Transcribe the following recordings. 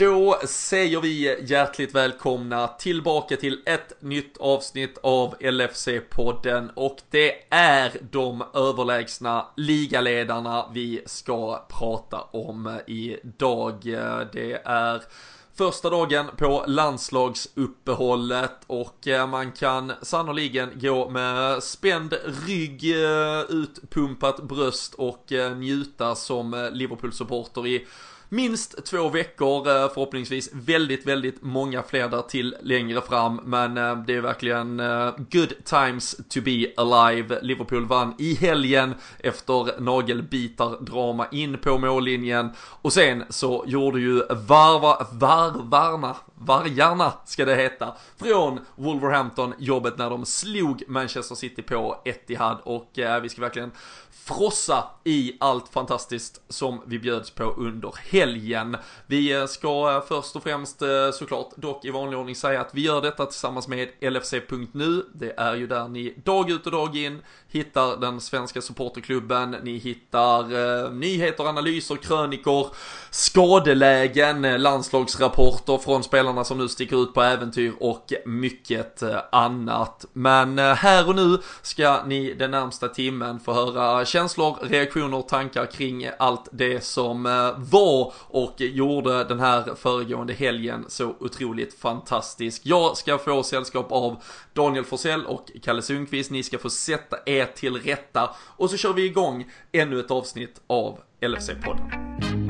Då säger vi hjärtligt välkomna tillbaka till ett nytt avsnitt av LFC-podden och det är de överlägsna ligaledarna vi ska prata om idag. Det är första dagen på landslagsuppehållet och eh, man kan sannoliken gå med spänd rygg, eh, utpumpat bröst och eh, njuta som Liverpool-supporter i minst två veckor, eh, förhoppningsvis väldigt, väldigt många fler där till längre fram. Men eh, det är verkligen eh, good times to be alive. Liverpool vann i helgen efter nagelbitar-drama in på mållinjen. Och sen så gjorde ju varva, varvarna, vargarna ska det heta, från Wolverhampton jobbet när de slog Manchester City på Etihad. Och vi ska verkligen frossa i allt fantastiskt som vi bjöds på under helgen. Vi eh, ska eh, först och främst eh, såklart dock i vanlig ordning säga att vi gör detta tillsammans med LFC.nu. Det är ju där ni dag ut och dag in hittar den svenska supporterklubben, ni hittar eh, nyheter, analyser, krönikor, skadelägen, landslagsrapporter från spelarna som nu sticker ut på äventyr och mycket annat. Men här och nu ska ni den närmsta timmen få höra känslor, reaktioner, tankar kring allt det som eh, var och gjorde den här föregående helgen så otroligt fantastisk. Jag ska få sällskap av Daniel Forsell och Kalle Sundqvist. Ni ska få sätta er till rätta och så kör vi igång ännu ett avsnitt av LFC-podden.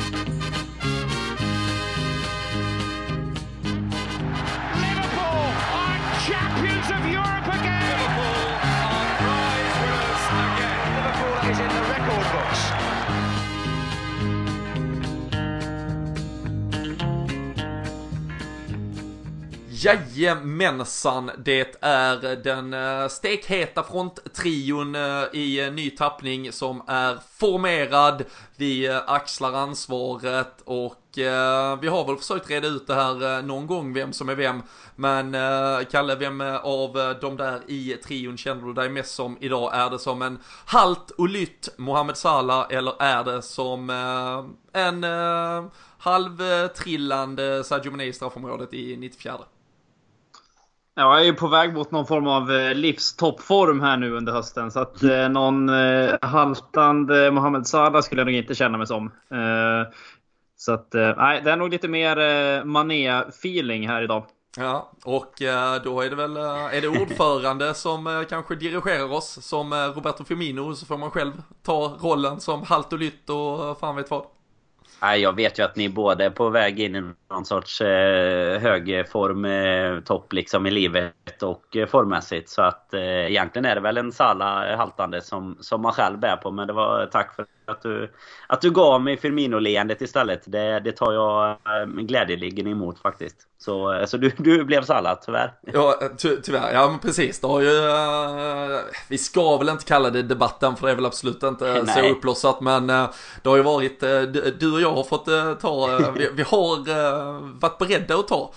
Jajamensan, det är den eh, stekheta fronttrion eh, i eh, ny tappning som är formerad. Vi axlar ansvaret och vi har väl försökt reda ut det här någon gång vem som är vem. Men Kalle, vem av de där i trion känner du dig mest som idag? Är det som en halt och lytt Mohamed Salah eller är det som en halvtrillande Sadio Mane i straffområdet i 94? Ja, jag är ju på väg mot någon form av eh, livstoppform här nu under hösten. Så att eh, någon eh, haltande eh, Mohamed Salah skulle jag nog inte känna mig som. Eh, så att, eh, nej, det är nog lite mer eh, Mané-feeling här idag. Ja, och eh, då är det väl, eh, är det ordförande som kanske dirigerar oss som Roberto Firmino så får man själv ta rollen som halt och lytt och fan vet vad. Jag vet ju att ni båda är på väg in i någon sorts eh, högform-topp eh, liksom i livet och eh, formmässigt. Så att egentligen är det väl en Sala haltande som, som man själv bär på. Men det var tack för att du, att du gav mig Firmino-leendet istället. Det, det tar jag eh, glädjeligen emot faktiskt. Så, eh, så du, du blev sallad tyvärr. Ja, ty tyvärr. Ja, men precis. Det har ju... Uh, vi ska väl inte kalla det debatten för det är väl absolut inte Nej. så uppblossat. Men uh, det har ju varit... Uh, du och jag har fått ta... Vi, vi, har varit beredda att ta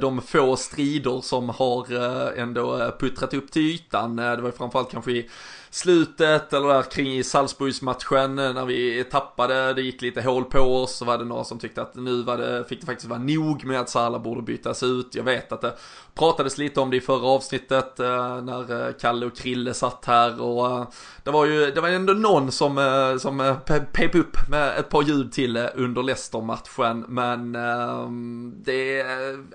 de få strider som har ändå puttrat upp till ytan. det var ju framförallt kanske i slutet eller där kring Salzburgsmatchen eh, när vi tappade, det gick lite hål på oss så var det några som tyckte att nu var det, fick det faktiskt vara nog med att Salah borde bytas ut. Jag vet att det pratades lite om det i förra avsnittet eh, när eh, Kalle och Krille satt här och det var ju, det var ändå någon som, som pep upp med ett par ljud till under Leicester-matchen men ehm, det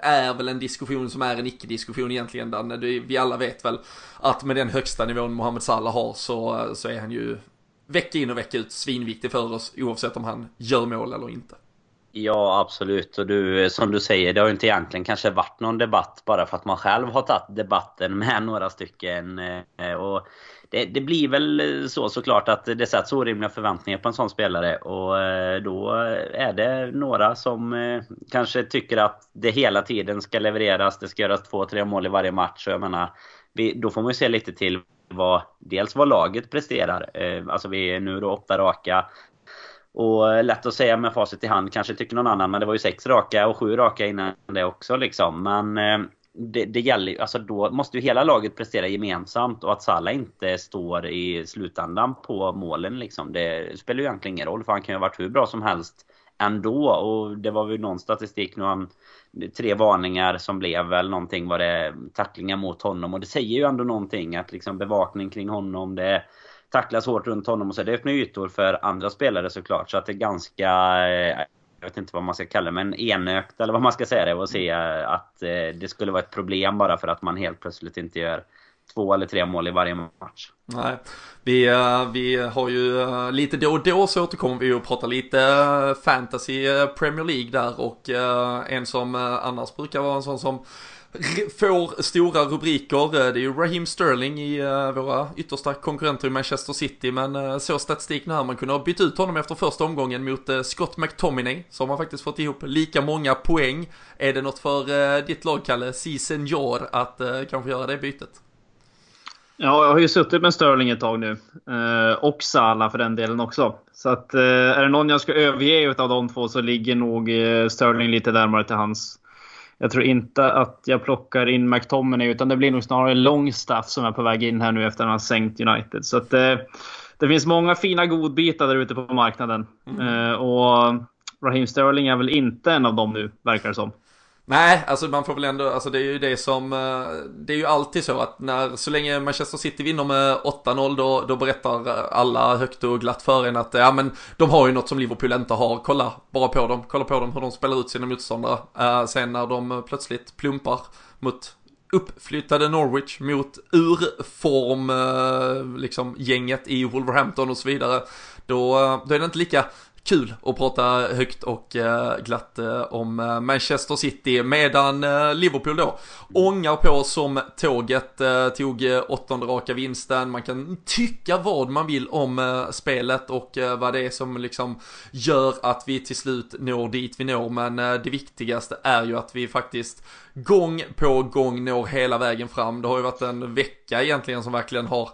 är väl en diskussion som är en icke-diskussion egentligen där vi alla vet väl att med den högsta nivån Mohamed Salah har så, så är han ju vecka in och vecka ut svinviktig för oss oavsett om han gör mål eller inte. Ja, absolut. Och du, eh, som du säger, det har ju inte egentligen kanske varit någon debatt bara för att man själv har tagit debatten med några stycken. Eh, eh, och det, det, blir väl så såklart att det sätts orimliga förväntningar på en sån spelare. Och då är det några som kanske tycker att det hela tiden ska levereras. Det ska göras två, tre mål i varje match. Och jag menar, då får man ju se lite till vad, dels vad laget presterar. Eh, alltså vi är nu då åtta raka. Och lätt att säga med facit i hand, kanske tycker någon annan. Men det var ju sex raka och sju raka innan det också liksom. Men eh, det, det gäller alltså då måste ju hela laget prestera gemensamt. Och att Salah inte står i slutändan på målen liksom. Det spelar ju egentligen ingen roll. För han kan ju ha varit hur bra som helst ändå. Och det var väl någon statistik nu han... Tre varningar som blev väl någonting var det tacklingar mot honom. Och det säger ju ändå någonting att liksom bevakning kring honom, det tacklas hårt runt honom och så. Det öppnar ytor för andra spelare såklart. Så att det är ganska... Eh, jag vet inte vad man ska kalla det, men enökt eller vad man ska säga det. Och se att eh, det skulle vara ett problem bara för att man helt plötsligt inte gör två eller tre mål i varje match. Nej, vi, eh, vi har ju eh, lite då och då så återkommer vi och pratar lite eh, fantasy Premier League där och en som annars brukar vara en sån som får stora rubriker. Det är ju Raheem Sterling i våra yttersta konkurrenter i Manchester City. Men så statistik nu här, man kunde ha bytt ut honom efter första omgången mot Scott McTominay. Så har man faktiskt fått ihop lika många poäng. Är det något för ditt lag, Kalle, si senior, att kanske göra det bytet? Ja, jag har ju suttit med Sterling ett tag nu. Eh, och Salah för den delen också. Så att, eh, är det någon jag ska överge av de två så ligger nog eh, Sterling lite närmare till hans. Jag tror inte att jag plockar in McTominay utan det blir nog snarare Longstaff som är på väg in här nu efter att han har sänkt United. Så att, det finns många fina godbitar där ute på marknaden. Mm. Och Raheem Sterling är väl inte en av dem nu, verkar det som. Nej, alltså man får väl ändå, alltså det är ju det som, eh, det är ju alltid så att när, så länge Manchester City vinner med 8-0 då, då berättar eh, alla högt och glatt för en att ja men de har ju något som Liverpool inte har, kolla bara på dem, kolla på dem hur de spelar ut sina motståndare. Uh, sen när de plötsligt plumpar mot uppflyttade Norwich mot urform, uh, liksom gänget i Wolverhampton och så vidare. Då, då är det inte lika kul att prata högt och eh, glatt eh, om eh, Manchester City medan Liverpool då ångar på som tåget tog åttonde raka vinsten. Man kan tycka vad man vill om spelet och vad det är som liksom gör att vi till slut når dit vi når men det viktigaste är ju att vi faktiskt gång på gång når hela vägen fram. Det har ju varit en vecka egentligen som verkligen har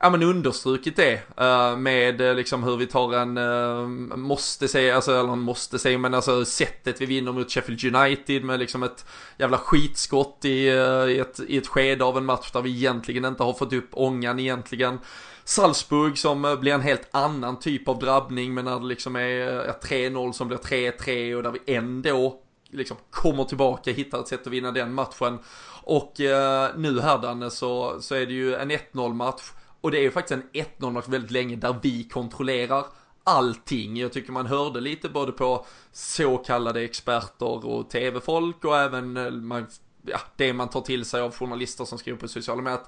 ja men understrukit det uh, med eh, liksom hur vi tar en, uh, måste säga, alltså eller en måste säga men alltså sättet vi vinner mot Sheffield United med liksom ett jävla skitskott i, i, ett, i ett skede av en match där vi egentligen inte har fått upp ångan egentligen. Salzburg som blir en helt annan typ av drabbning men när det liksom är 3-0 som blir 3-3 och där vi ändå liksom kommer tillbaka, hittar ett sätt att vinna den matchen. Och eh, nu här Danne så, så är det ju en 1-0 match och det är ju faktiskt en 1-0 match väldigt länge där vi kontrollerar allting. Jag tycker man hörde lite både på så kallade experter och tv-folk och även eh, man, ja, det man tar till sig av journalister som skriver på sociala medier.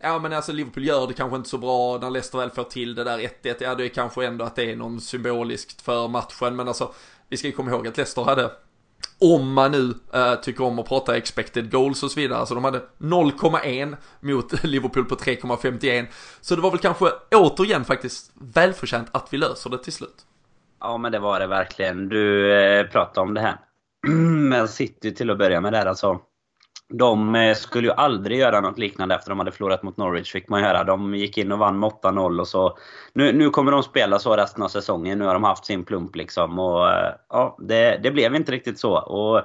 Ja men alltså Liverpool gör det kanske inte så bra när Leicester väl får till det där 1-1. Ja det är kanske ändå att det är någon symboliskt för matchen men alltså vi ska ju komma ihåg att Leicester hade om man nu äh, tycker om att prata expected goals och så vidare. Så de hade 0,1 mot Liverpool på 3,51. Så det var väl kanske återigen faktiskt välförtjänt att vi löser det till slut. Ja men det var det verkligen. Du eh, pratade om det här med City till att börja med där alltså. De eh, skulle ju aldrig göra något liknande efter de hade förlorat mot Norwich, fick man höra. De gick in och vann med 8-0 och så... Nu, nu kommer de spela så resten av säsongen. Nu har de haft sin plump liksom. Och eh, ja, det, det blev inte riktigt så. Och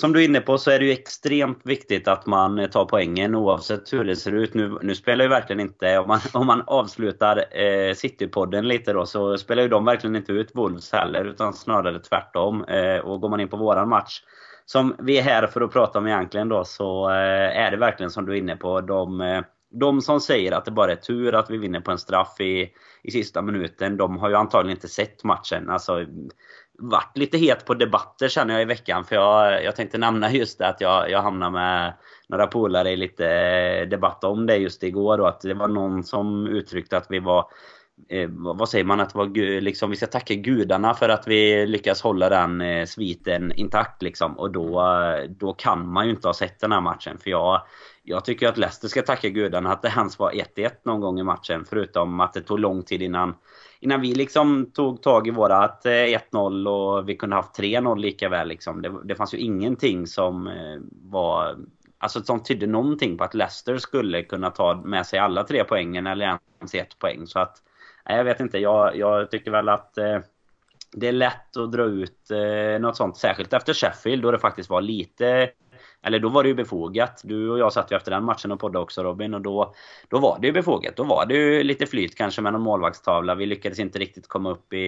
som du är inne på så är det ju extremt viktigt att man tar poängen oavsett hur det ser ut. Nu, nu spelar ju verkligen inte, om man, om man avslutar eh, Citypodden lite då, så spelar ju de verkligen inte ut Wolves heller, utan snarare tvärtom. Eh, och går man in på våran match som vi är här för att prata om egentligen då så eh, är det verkligen som du är inne på. De, eh, de som säger att det bara är tur att vi vinner på en straff i, i sista minuten, de har ju antagligen inte sett matchen. Alltså, varit lite het på debatter känner jag i veckan. För jag, jag tänkte nämna just det att jag, jag hamnade med några polare i lite eh, debatt om det just igår. Och att det var någon som uttryckte att vi var eh, vad säger man, att var, liksom, vi ska tacka gudarna för att vi lyckas hålla den eh, sviten intakt liksom. Och då, då kan man ju inte ha sett den här matchen. För jag, jag tycker att Leicester ska tacka gudarna att det ens var 1-1 någon gång i matchen. Förutom att det tog lång tid innan, innan vi liksom tog tag i vårat eh, 1-0 och vi kunde haft 3-0 lika väl. Liksom. Det, det fanns ju ingenting som eh, var Alltså som tydde någonting på att Leicester skulle kunna ta med sig alla tre poängen eller ens ett poäng. Så att jag vet inte, jag, jag tycker väl att eh, det är lätt att dra ut eh, något sånt. Särskilt efter Sheffield då det faktiskt var lite eller då var det ju befogat. Du och jag satt ju efter den matchen och poddade också Robin och då, då var det ju befogat. Då var det ju lite flyt kanske med någon målvaktstavla. Vi lyckades inte riktigt komma upp i,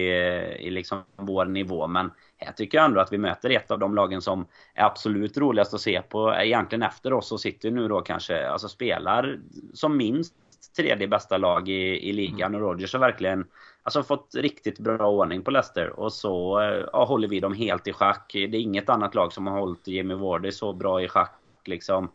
i liksom vår nivå men här tycker jag ändå att vi möter ett av de lagen som är absolut roligast att se på egentligen efter oss och sitter nu då kanske, alltså spelar som minst tredje bästa lag i, i ligan och Rogers har verkligen alltså, fått riktigt bra ordning på Leicester. Och så eh, ja, håller vi dem helt i schack. Det är inget annat lag som har hållit Jimmy Wardy så bra i schack liksom.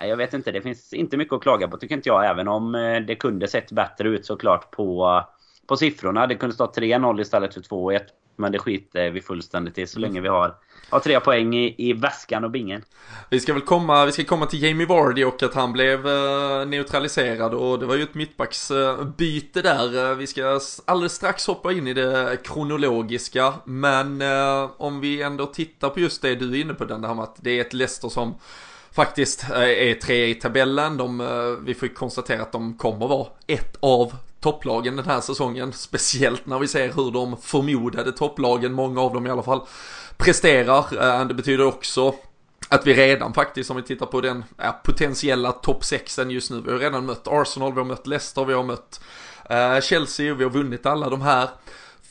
Jag vet inte, det finns inte mycket att klaga på tycker inte jag. Även om eh, det kunde sett bättre ut såklart på, på siffrorna. Det kunde stå 3-0 istället för 2-1. Men det skiter vi fullständigt i så länge vi har, har tre poäng i, i väskan och bingen. Vi ska väl komma, vi ska komma till Jamie Vardy och att han blev eh, neutraliserad och det var ju ett mittbacksbyte där. Eh, vi ska alldeles strax hoppa in i det kronologiska. Men eh, om vi ändå tittar på just det du är inne på den, det här med att det är ett Leicester som faktiskt är tre i tabellen. De, vi får ju konstatera att de kommer vara ett av topplagen den här säsongen. Speciellt när vi ser hur de förmodade topplagen, många av dem i alla fall, presterar. Eh, det betyder också att vi redan faktiskt, om vi tittar på den potentiella topp 6 just nu, vi har redan mött Arsenal, vi har mött Leicester, vi har mött eh, Chelsea, vi har vunnit alla de här.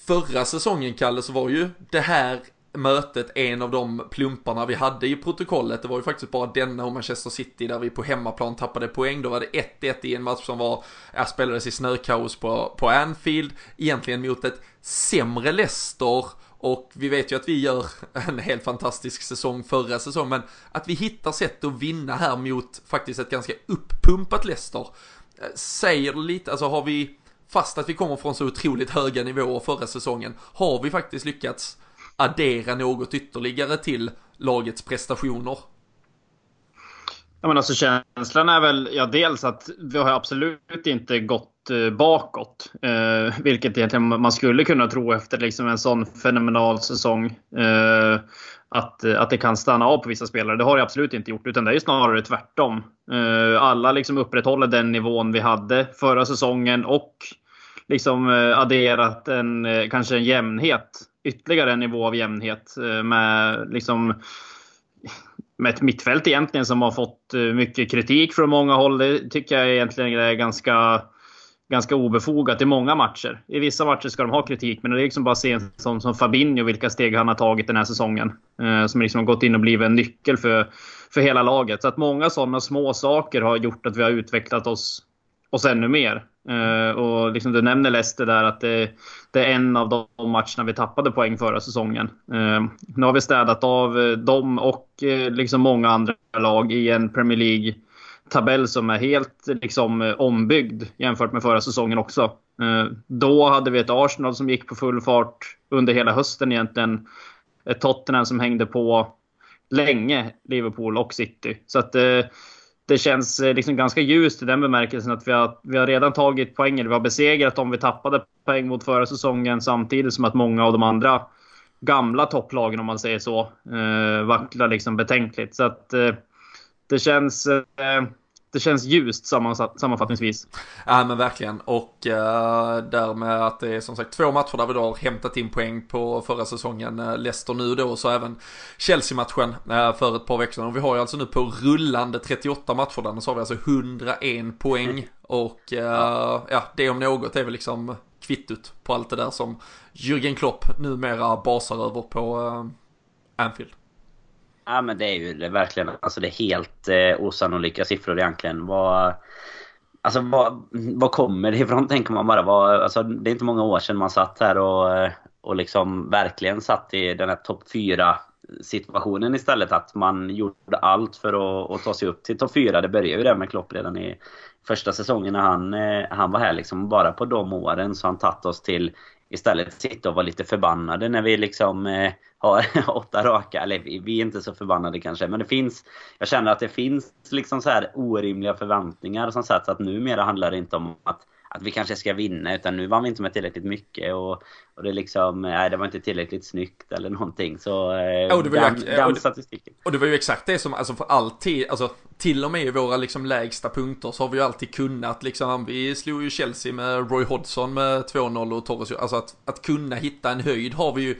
Förra säsongen, Kalle, så var ju det här mötet en av de plumparna vi hade i protokollet. Det var ju faktiskt bara denna och Manchester City där vi på hemmaplan tappade poäng. Då var det 1-1 i en match som var, ja, spelades i snökaos på, på Anfield. Egentligen mot ett sämre Leicester. Och vi vet ju att vi gör en helt fantastisk säsong förra säsongen. Men att vi hittar sätt att vinna här mot faktiskt ett ganska uppumpat Leicester. Eh, säger lite, alltså har vi, fast att vi kommer från så otroligt höga nivåer förra säsongen, har vi faktiskt lyckats addera något ytterligare till lagets prestationer? Ja, men alltså känslan är väl, ja dels att vi har absolut inte gått eh, bakåt. Eh, vilket egentligen man skulle kunna tro efter liksom en sån fenomenal säsong. Eh, att, eh, att det kan stanna av på vissa spelare. Det har det absolut inte gjort. Utan det är snarare tvärtom. Eh, alla liksom upprätthåller den nivån vi hade förra säsongen och liksom eh, adderat en, eh, kanske en jämnhet ytterligare en nivå av jämnhet eh, med liksom med ett mittfält egentligen som har fått eh, mycket kritik från många håll. Det tycker jag egentligen är ganska, ganska obefogat i många matcher. I vissa matcher ska de ha kritik, men det är liksom bara att se en som, som Fabinho vilka steg han har tagit den här säsongen. Eh, som liksom har gått in och blivit en nyckel för, för hela laget. Så att många sådana små saker har gjort att vi har utvecklat oss, oss ännu mer. Uh, och liksom du nämner Leicester där att det, det, är en av de matcherna vi tappade poäng förra säsongen. Uh, nu har vi städat av eh, dem och liksom många andra lag i en Premier League tabell som är helt liksom ombyggd jämfört med förra säsongen också. Då hade vi ett Arsenal som gick på full fart under hela hösten egentligen. Ett Tottenham som hängde på länge, Liverpool och City. Så att det känns eh, liksom ganska ljust i den bemärkelsen att vi har, vi har redan tagit poäng, eller vi har besegrat dem vi tappade poäng mot förra säsongen samtidigt som att många av de andra gamla topplagen, om man säger så, eh, vacklar liksom betänkligt. Så att eh, det känns... Eh, det känns ljust sammanfattningsvis. Ja men verkligen och uh, därmed att det är som sagt två matcher där vi då har hämtat in poäng på förra säsongen. Uh, Leicester nu då och så även Chelsea-matchen uh, för ett par veckor sedan. Och vi har ju alltså nu på rullande 38 matcher där så har vi alltså 101 poäng. Mm. Och uh, ja, det om något är väl liksom kvittot på allt det där som Jürgen Klopp numera basar över på Anfield. Ja men det är ju det verkligen. Alltså det är helt eh, osannolika siffror egentligen. Vad, alltså vad, vad kommer det ifrån tänker man bara. Vad, alltså, det är inte många år sedan man satt här och, och liksom verkligen satt i den här topp 4 situationen istället. Att man gjorde allt för att, att ta sig upp till topp 4. Det började ju där med Klopp redan i första säsongen när han, eh, han var här. Liksom bara på de åren så har han tagit oss till istället sitta och vara lite förbannade när vi liksom eh, har åtta raka. Eller vi är inte så förbannade kanske. Men det finns, jag känner att det finns liksom så här orimliga förväntningar som sätts. Att numera handlar det inte om att att vi kanske ska vinna utan nu vann vi inte med tillräckligt mycket och, och det liksom, nej det var inte tillräckligt snyggt eller någonting så eh, oh, det var den, ju, den och statistiken. Och det var ju exakt det som, alltså för alltid, alltså till och med i våra liksom lägsta punkter så har vi ju alltid kunnat liksom, vi slog ju Chelsea med Roy Hodgson med 2-0 och Torres, alltså att, att kunna hitta en höjd har vi ju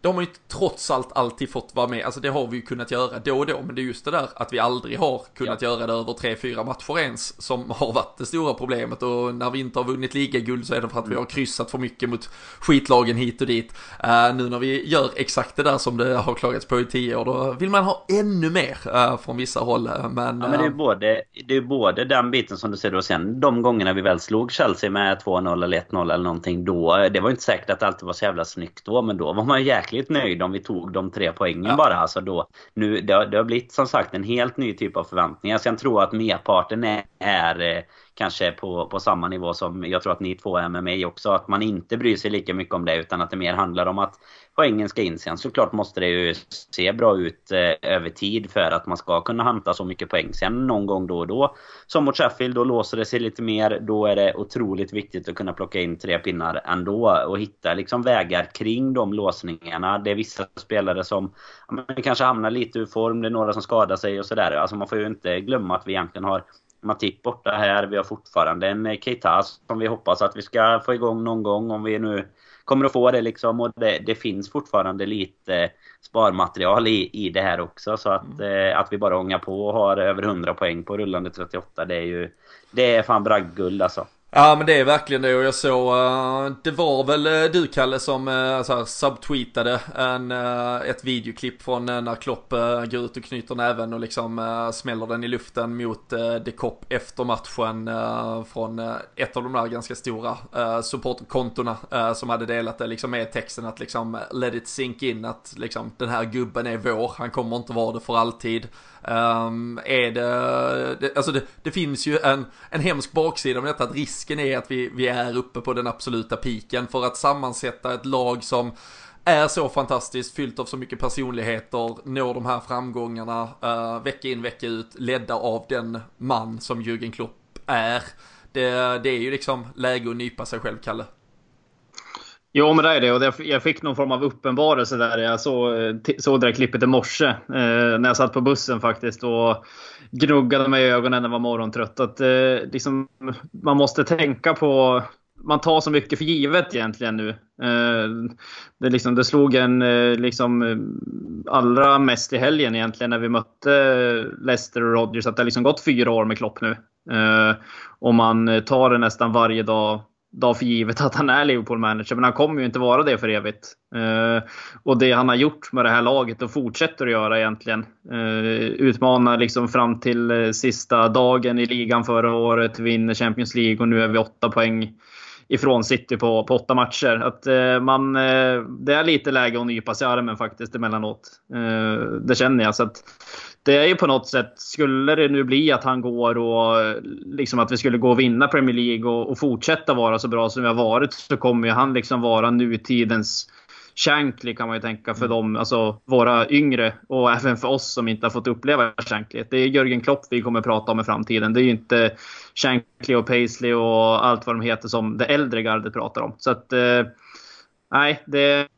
det har man ju trots allt alltid fått vara med, alltså det har vi ju kunnat göra då och då, men det är just det där att vi aldrig har kunnat ja. göra det över tre, fyra matcher ens som har varit det stora problemet och när vi inte har vunnit ligaguld så är det för att mm. vi har kryssat för mycket mot skitlagen hit och dit. Uh, nu när vi gör exakt det där som det har klagats på i tio år, då vill man ha ännu mer uh, från vissa håll. Uh, men, ja, men det är både, det är både den biten som du ser och sen de gångerna vi väl slog Chelsea med 2-0 eller 1-0 eller någonting då. Det var inte säkert att alltid var så jävla snyggt då, men då var man jäkligt nöjd om vi tog de tre poängen ja. bara. Alltså då, nu, det, har, det har blivit som sagt en helt ny typ av förväntningar. Så jag tror att merparten är, är eh, kanske på, på samma nivå som jag tror att ni två är med mig också. Att man inte bryr sig lika mycket om det utan att det mer handlar om att poängen ska in sen. Såklart måste det ju se bra ut eh, över tid för att man ska kunna hämta så mycket poäng. Sen någon gång då och då, som mot Sheffield, då låser det sig lite mer. Då är det otroligt viktigt att kunna plocka in tre pinnar ändå och hitta liksom vägar kring de låsningarna. Det är vissa spelare som ja, kanske hamnar lite ur form, det är några som skadar sig och sådär. Alltså man får ju inte glömma att vi egentligen har Matip borta här. Vi har fortfarande en Keita som vi hoppas att vi ska få igång någon gång om vi nu kommer att få det liksom. Och det, det finns fortfarande lite sparmaterial i, i det här också. Så att, mm. eh, att vi bara ångar på och har över 100 poäng på rullande 38 det är ju... Det är fan bragdguld alltså. Ja men det är verkligen det och jag såg, uh, det var väl uh, du Kalle som uh, så här, subtweetade en, uh, ett videoklipp från när Klopp uh, går ut och knyter näven och liksom uh, smäller den i luften mot uh, De Kopp efter matchen från ett av de där ganska stora uh, som hade delat det liksom med texten att liksom let it sink in att liksom den här gubben är vår, han kommer inte vara det för alltid. Um, är det, det alltså det, det, finns ju en, en hemsk baksida med detta att risken är att vi, vi är uppe på den absoluta piken för att sammansätta ett lag som är så fantastiskt, fyllt av så mycket personligheter, når de här framgångarna uh, vecka in vecka ut, ledda av den man som Jürgen Klopp är. Det, det är ju liksom läge att nypa sig själv, Kalle. Jo, men det är det. Och jag fick någon form av uppenbarelse där. Jag såg, eh, såg det där klippet i morse eh, när jag satt på bussen faktiskt och gnuggade mig i ögonen när jag var morgontrött. Att, eh, liksom, man måste tänka på... Man tar så mycket för givet egentligen nu. Eh, det, liksom, det slog en eh, liksom, allra mest i helgen egentligen när vi mötte eh, Leicester och Rodgers. Att det har liksom gått fyra år med Klopp nu. Eh, och man eh, tar det nästan varje dag dag för givet att han är Liverpool-manager, men han kommer ju inte vara det för evigt. Eh, och det han har gjort med det här laget och fortsätter att göra egentligen. Eh, utmanar liksom fram till eh, sista dagen i ligan förra året, vinner Champions League och nu är vi åtta poäng ifrån City på, på åtta matcher. Att, man, det är lite läge att nypa sig i armen faktiskt emellanåt. det känner jag. Så att, det är ju på något sätt, skulle det nu bli att han går och liksom att vi skulle gå och vinna Premier League och, och fortsätta vara så bra som vi har varit så kommer ju han liksom vara nutidens Shankly kan man ju tänka för mm. dem, alltså våra yngre och även för oss som inte har fått uppleva Shankly. Det är Jörgen Klopp vi kommer prata om i framtiden. Det är ju inte Shankly och Paisley och allt vad de heter som det äldre gardet pratar om. Så att, eh, nej, det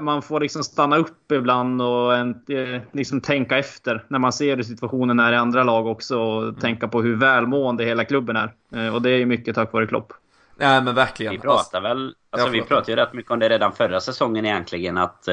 man får liksom stanna upp ibland och eh, liksom tänka efter när man ser hur situationen är i andra lag också. Och mm. tänka på hur välmående hela klubben är. Eh, och det är mycket tack vare Klopp. Nej men verkligen. Vi pratar väl, alltså vi pratade ju rätt mycket om det redan förra säsongen egentligen. Att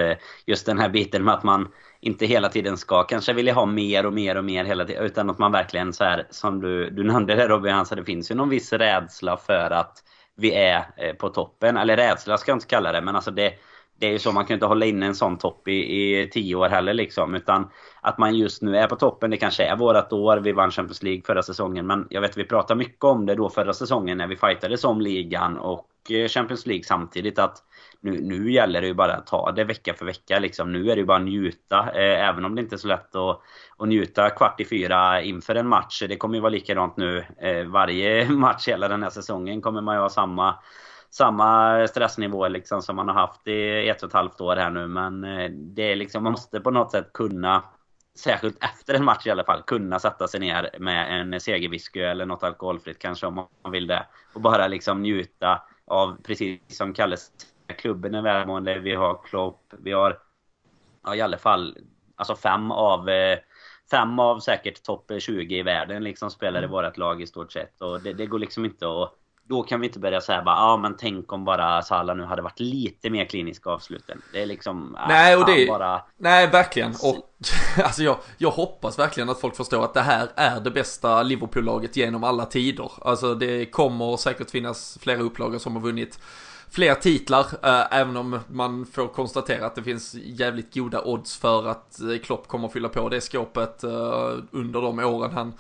just den här biten med att man inte hela tiden ska kanske vilja ha mer och mer och mer hela tiden. Utan att man verkligen så här, som du, du nämnde det Robin, alltså det finns ju någon viss rädsla för att vi är på toppen. Eller rädsla ska jag inte kalla det, men alltså det det är ju så, man kan inte hålla inne en sån topp i, i tio år heller liksom. Utan att man just nu är på toppen, det kanske är vårat år. Vi vann Champions League förra säsongen. Men jag vet vi pratade mycket om det då förra säsongen när vi fightades om ligan och eh, Champions League samtidigt. Att nu, nu gäller det ju bara att ta det vecka för vecka liksom. Nu är det ju bara att njuta. Eh, även om det inte är så lätt att, att njuta kvart i fyra inför en match. Det kommer ju vara likadant nu. Eh, varje match hela den här säsongen kommer man ju ha samma samma stressnivå liksom som man har haft i ett och ett halvt år här nu. Men eh, det är liksom, man måste på något sätt kunna, särskilt efter en match i alla fall, kunna sätta sig ner med en segerwhisky eller något alkoholfritt kanske om man vill det. Och bara liksom njuta av, precis som Kalle klubben är välmående, vi har Klopp, vi har ja, i alla fall alltså fem av eh, fem av säkert topp 20 i världen liksom spelar i mm. vårt lag i stort sett. Och det, det går liksom inte att då kan vi inte börja säga bara ja ah, men tänk om bara Salah nu hade varit lite mer klinisk avsluten. Det är liksom... Nej och det... Bara... Nej verkligen. Och alltså jag, jag hoppas verkligen att folk förstår att det här är det bästa Liverpool-laget genom alla tider. Alltså det kommer säkert finnas flera upplagor som har vunnit fler titlar, äh, även om man får konstatera att det finns jävligt goda odds för att eh, Klopp kommer att fylla på det skåpet äh, under de åren han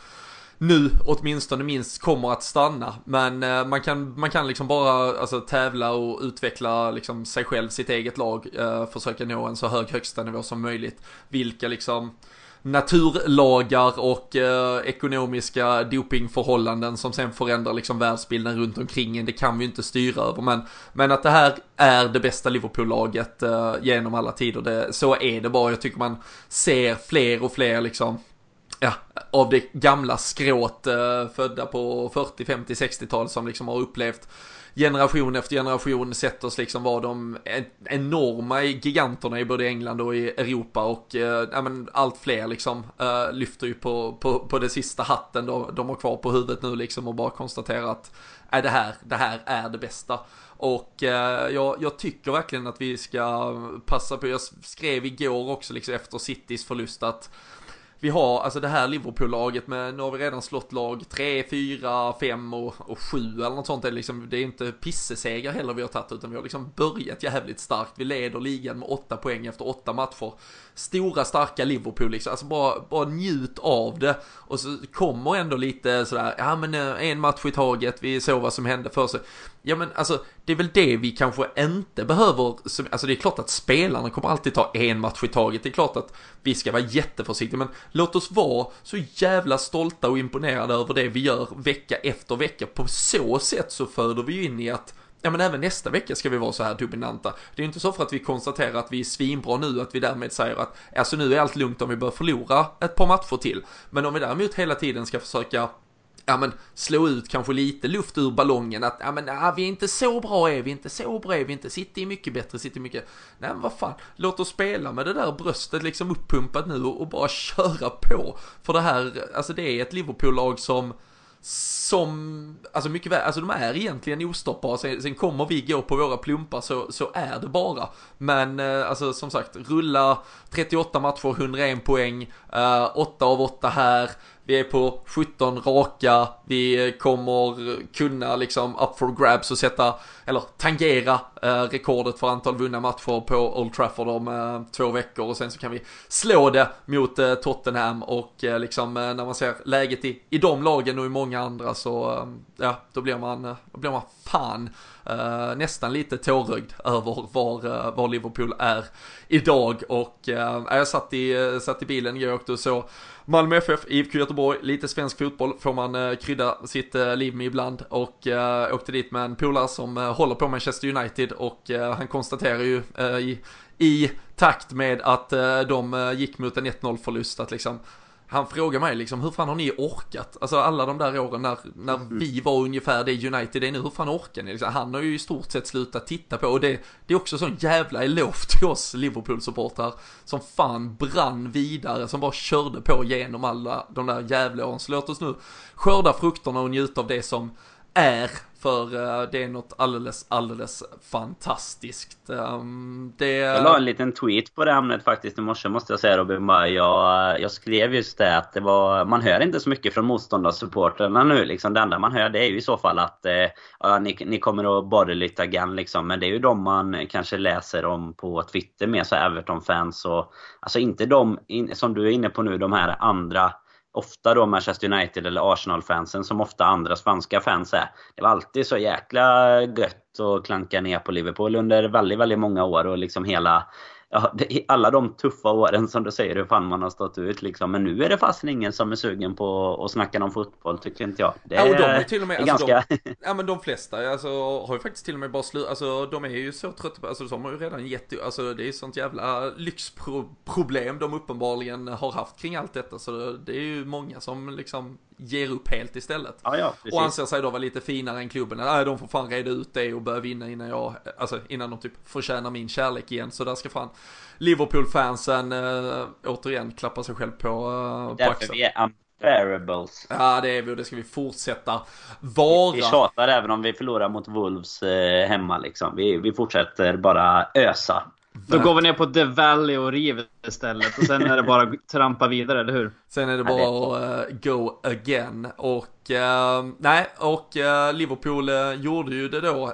nu åtminstone minst kommer att stanna. Men eh, man, kan, man kan liksom bara alltså, tävla och utveckla liksom, sig själv, sitt eget lag, eh, försöka nå en så hög högsta nivå som möjligt. Vilka liksom naturlagar och eh, ekonomiska dopingförhållanden som sen förändrar liksom världsbilden runt omkring en. Det kan vi inte styra över. Men, men att det här är det bästa Liverpool-laget eh, genom alla tider. Det, så är det bara. Jag tycker man ser fler och fler liksom ja, av det gamla skråt eh, födda på 40, 50, 60-tal som liksom har upplevt generation efter generation sett oss liksom vara de enorma giganterna i både England och i Europa och eh, ja, men allt fler liksom eh, lyfter ju på, på, på det sista hatten de, de har kvar på huvudet nu liksom och bara konstaterar att är det här, det här är det bästa. Och eh, jag, jag, tycker verkligen att vi ska passa på, jag skrev igår också liksom efter Citys förlust att vi har, alltså det här Liverpool-laget med, nu har vi redan slått lag 3, 4, 5 och, och 7 eller något sånt. Det är, liksom, det är inte pisseseger heller vi har tagit utan vi har liksom börjat jävligt starkt. Vi leder ligan med 8 poäng efter 8 matcher. Stora starka Liverpool liksom, alltså bara, bara njut av det. Och så kommer ändå lite sådär, ja men eh, en match i taget, vi såg vad som hände för sig. Ja men alltså, det är väl det vi kanske inte behöver, alltså det är klart att spelarna kommer alltid ta en match i taget, det är klart att vi ska vara jätteförsiktiga, men låt oss vara så jävla stolta och imponerade över det vi gör vecka efter vecka. På så sätt så föder vi ju in i att Ja men även nästa vecka ska vi vara så här dominanta. Det är ju inte så för att vi konstaterar att vi är svinbra nu att vi därmed säger att alltså nu är allt lugnt om vi börjar förlora ett par matcher till. Men om vi däremot hela tiden ska försöka ja men slå ut kanske lite luft ur ballongen att ja men ja, vi är inte så bra är vi inte så bra är vi inte City är mycket bättre City är mycket nej men vad fan låt oss spela med det där bröstet liksom uppumpat nu och, och bara köra på. För det här alltså det är ett Liverpool-lag som som, alltså mycket väl, alltså de är egentligen ostoppbara, sen, sen kommer vi gå på våra plumpar så, så är det bara. Men eh, alltså som sagt, rulla 38 matcher, 101 poäng, eh, 8 av 8 här, vi är på 17 raka, vi kommer kunna liksom up for grabs och sätta, eller tangera eh, rekordet för antal vunna matcher på Old Trafford om eh, två veckor. Och sen så kan vi slå det mot eh, Tottenham och eh, liksom eh, när man ser läget i, i de lagen och i många andra så, eh, ja, då blir man, eh, då blir man fan Uh, nästan lite tårögd över var, uh, var Liverpool är idag. Och uh, jag satt i, uh, satt i bilen igår och åkte och så Malmö FF, IFK Göteborg, lite svensk fotboll. Får man eh, krydda sitt eh, liv med ibland. Och uh, åkte dit med en polare som uh, håller på Manchester United. Och han konstaterar ju i, i takt med att de gick mot en 1-0 förlust att liksom han frågar mig liksom, hur fan har ni orkat? Alltså alla de där åren när, när mm. vi var ungefär det United är nu, hur fan orkar ni? Liksom, han har ju i stort sett slutat titta på och det, det är också sån jävla eloge till oss Liverpool-supportrar som fan brann vidare, som bara körde på genom alla de där jävla åren. Så låt oss nu skörda frukterna och njuta av det som är för eh, det är något alldeles, alldeles fantastiskt. Ehm, det... Jag la en liten tweet på det ämnet faktiskt i morse måste jag säga Robin. Jag, eh, jag skrev just det att det var, man hör inte så mycket från motståndarsupportrarna nu. Liksom. Det enda man hör det är ju i så fall att eh, ja, ni, ni kommer att borra lite again liksom. Men det är ju de man kanske läser om på Twitter med så Everton-fans och alltså inte de, in, som du är inne på nu, de här andra ofta då Manchester United eller Arsenal-fansen som ofta andra spanska fans är. Det var alltid så jäkla gött att klanka ner på Liverpool under väldigt, väldigt många år och liksom hela ja, alla de tuffa åren som du säger hur fan man har stått ut liksom. Men nu är det fasen ingen som är sugen på att snacka om fotboll tycker inte jag. Det är, ja, och de är till och med, alltså, ganska... de, ja men de flesta alltså, har ju faktiskt till och med bara slutat, alltså de är ju så trötta på, alltså de har ju redan gett, alltså det är sånt jävla lyxproblem de uppenbarligen har haft kring allt detta. Så det är ju många som liksom ger upp helt istället. Ja, ja, och anser sig då vara lite finare än klubben. Nej, de får fan reda ut det och börja vinna innan jag, alltså innan de typ förtjänar min kärlek igen. Så där ska fan Liverpool-fansen äh, återigen klappa sig själv på, äh, på Därför vi är unbearables. Ja, det är vi och det ska vi fortsätta vara. Vi tjatar även om vi förlorar mot Wolves eh, hemma liksom. Vi, vi fortsätter bara ösa. Då går vi ner på The Valley och river istället. Och sen är det bara att trampa vidare, eller hur? Sen är det bara att uh, go again. Och uh, nej, och uh, Liverpool gjorde ju det då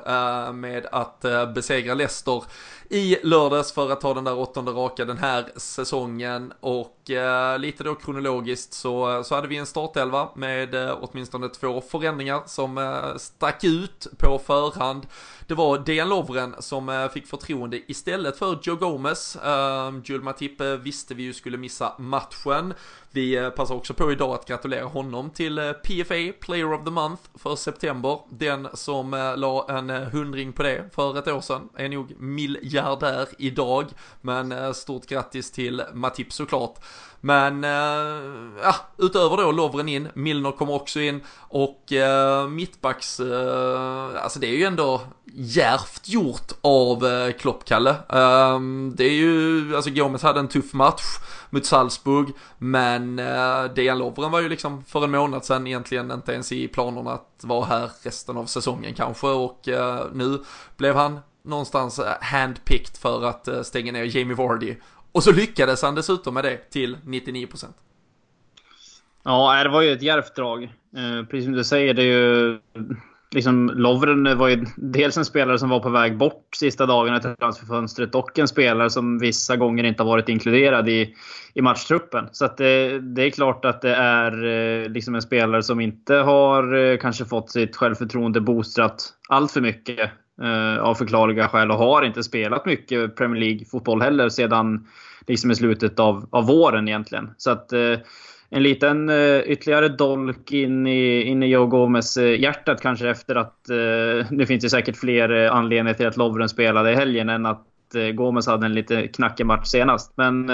med att besegra Leicester i lördags för att ta den där åttonde raka den här säsongen. Och eh, lite då kronologiskt så, så hade vi en startelva med eh, åtminstone två förändringar som eh, stack ut på förhand. Det var Dejan Lovren som eh, fick förtroende istället för Joe Gomez. Uh, Jules Visste vi ju skulle missa matchen. Vi eh, passar också på idag att gratulera honom till eh, PFA Player of the Month för september. Den som eh, la en hundring på det för ett år sedan är nog miljardär idag. Men stort grattis till Matip såklart. Men eh, ja, utöver då Lovren in, Milner kommer också in och eh, mittbacks, eh, alltså det är ju ändå järvt gjort av eh, Klopp, Kalle. Ehm, det är ju, alltså Gomes hade en tuff match mot Salzburg, men eh, Dejan Lovren var ju liksom för en månad sedan egentligen inte ens i planerna att vara här resten av säsongen kanske och eh, nu blev han någonstans eh, handpicked för att eh, stänga ner Jamie Vardy och så lyckades han dessutom med det till 99%. Ja, det var ju ett djärvt drag. Eh, precis som du säger, det är ju... Liksom, Lovren var ju dels en spelare som var på väg bort sista dagarna till transferfönstret och en spelare som vissa gånger inte har varit inkluderad i, i matchtruppen. Så att det, det är klart att det är eh, liksom en spelare som inte har kanske fått sitt självförtroende boostrat allt för mycket Eh, av förklarliga skäl och har inte spelat mycket Premier League-fotboll heller sedan liksom i slutet av, av våren egentligen. Så att eh, en liten eh, ytterligare dolk in i, in i Joe Gomes eh, hjärtat kanske efter att... Eh, nu finns det säkert fler eh, anledningar till att Lovren spelade i helgen än att eh, Gomes hade en lite knackig match senast. Men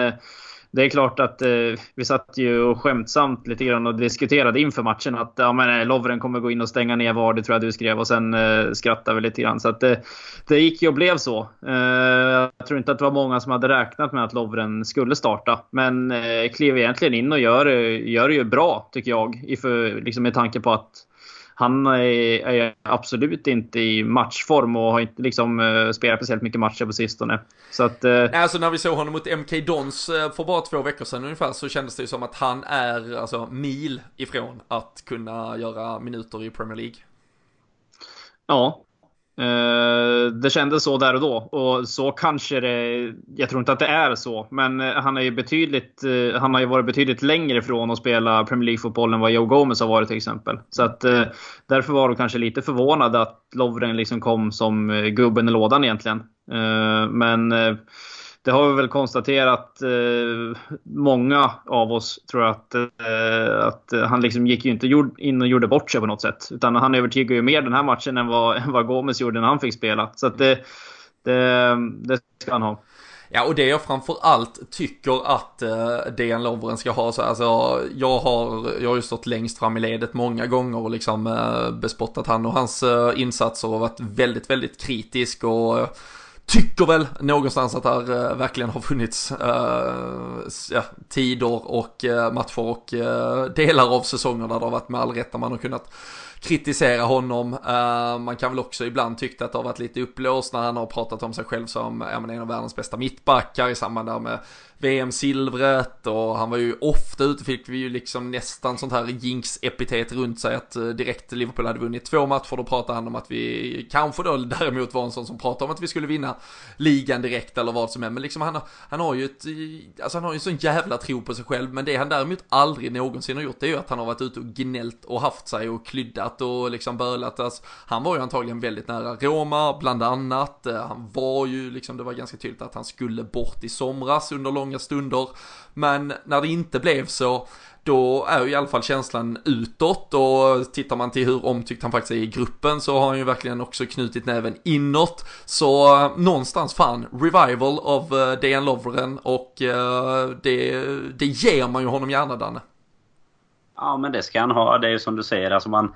det är klart att eh, vi satt ju och skämtsamt lite grann och diskuterade inför matchen att ja, men, eh, Lovren kommer gå in och stänga ner VAR, det tror jag du skrev. Och sen eh, skrattade vi lite grann. Så att, eh, det gick ju och blev så. Eh, jag tror inte att det var många som hade räknat med att Lovren skulle starta. Men eh, klev egentligen in och gör, gör det ju bra, tycker jag. I för, liksom med tanke på att han är, är, absolut inte i matchform och har inte liksom uh, spelat speciellt mycket matcher på sistone. Så att... Uh, alltså när vi såg honom mot MK Dons uh, för bara två veckor sedan ungefär så kändes det ju som att han är alltså mil ifrån att kunna göra minuter i Premier League. Ja, Eh, Eh, det kändes så där och då. Och så kanske det... Jag tror inte att det är så. Men eh, han, är ju betydligt, eh, han har ju varit betydligt längre ifrån att spela Premier League-fotboll än vad Joe Gomez har varit till exempel. Så att, därför var de kanske lite förvånade att Lovren liksom kom som gubben i lådan egentligen. Men det har vi väl konstaterat, eh, många av oss, tror jag, att, eh, att eh, han liksom gick ju inte in och gjorde bort sig på något sätt. Utan han övertygade ju mer den här matchen än vad, vad Gomes gjorde när han fick spela. Så att det, det, det ska han ha. Ja, och det jag framförallt tycker att eh, Dejan Lovren ska ha, så alltså jag har, jag har ju stått längst fram i ledet många gånger och liksom eh, bespottat han och hans eh, insatser och varit väldigt, väldigt kritisk och eh, tycker väl någonstans att det här uh, verkligen har funnits uh, ja, tider och uh, matcher och delar av säsonger där det har varit med all rätt. man har kunnat kritisera honom. man kan väl också ibland tycka att det har varit lite uppblåst när han har pratat om sig själv som ja, en av världens bästa mittbackar i samband där med VM-silvret och han var ju ofta ute, fick vi ju liksom nästan sånt här jinx-epitet runt sig att eh, direkt Liverpool hade vunnit två matcher, då pratade han om att vi kanske då däremot var en sån som pratade om att vi skulle vinna ligan direkt eller vad som helst, men liksom han, han har ju ett, eh, alltså han har ju en sån jävla tro på sig själv, men det han däremot aldrig någonsin har gjort det är ju att han har varit ute och gnällt och haft sig och klyddat och liksom bölat, alltså, han var ju antagligen väldigt nära Roma, bland annat, eh, han var ju liksom, det var ganska tydligt att han skulle bort i somras under lång långa stunder. Men när det inte blev så, då är ju i alla fall känslan utåt och tittar man till hur omtyckt han faktiskt är i gruppen så har han ju verkligen också knutit näven inåt. Så eh, någonstans fan, revival av eh, uh, DN Lovren och uh, det, det ger man ju honom gärna Danne. Ja men det ska han ha, det är ju som du säger, alltså man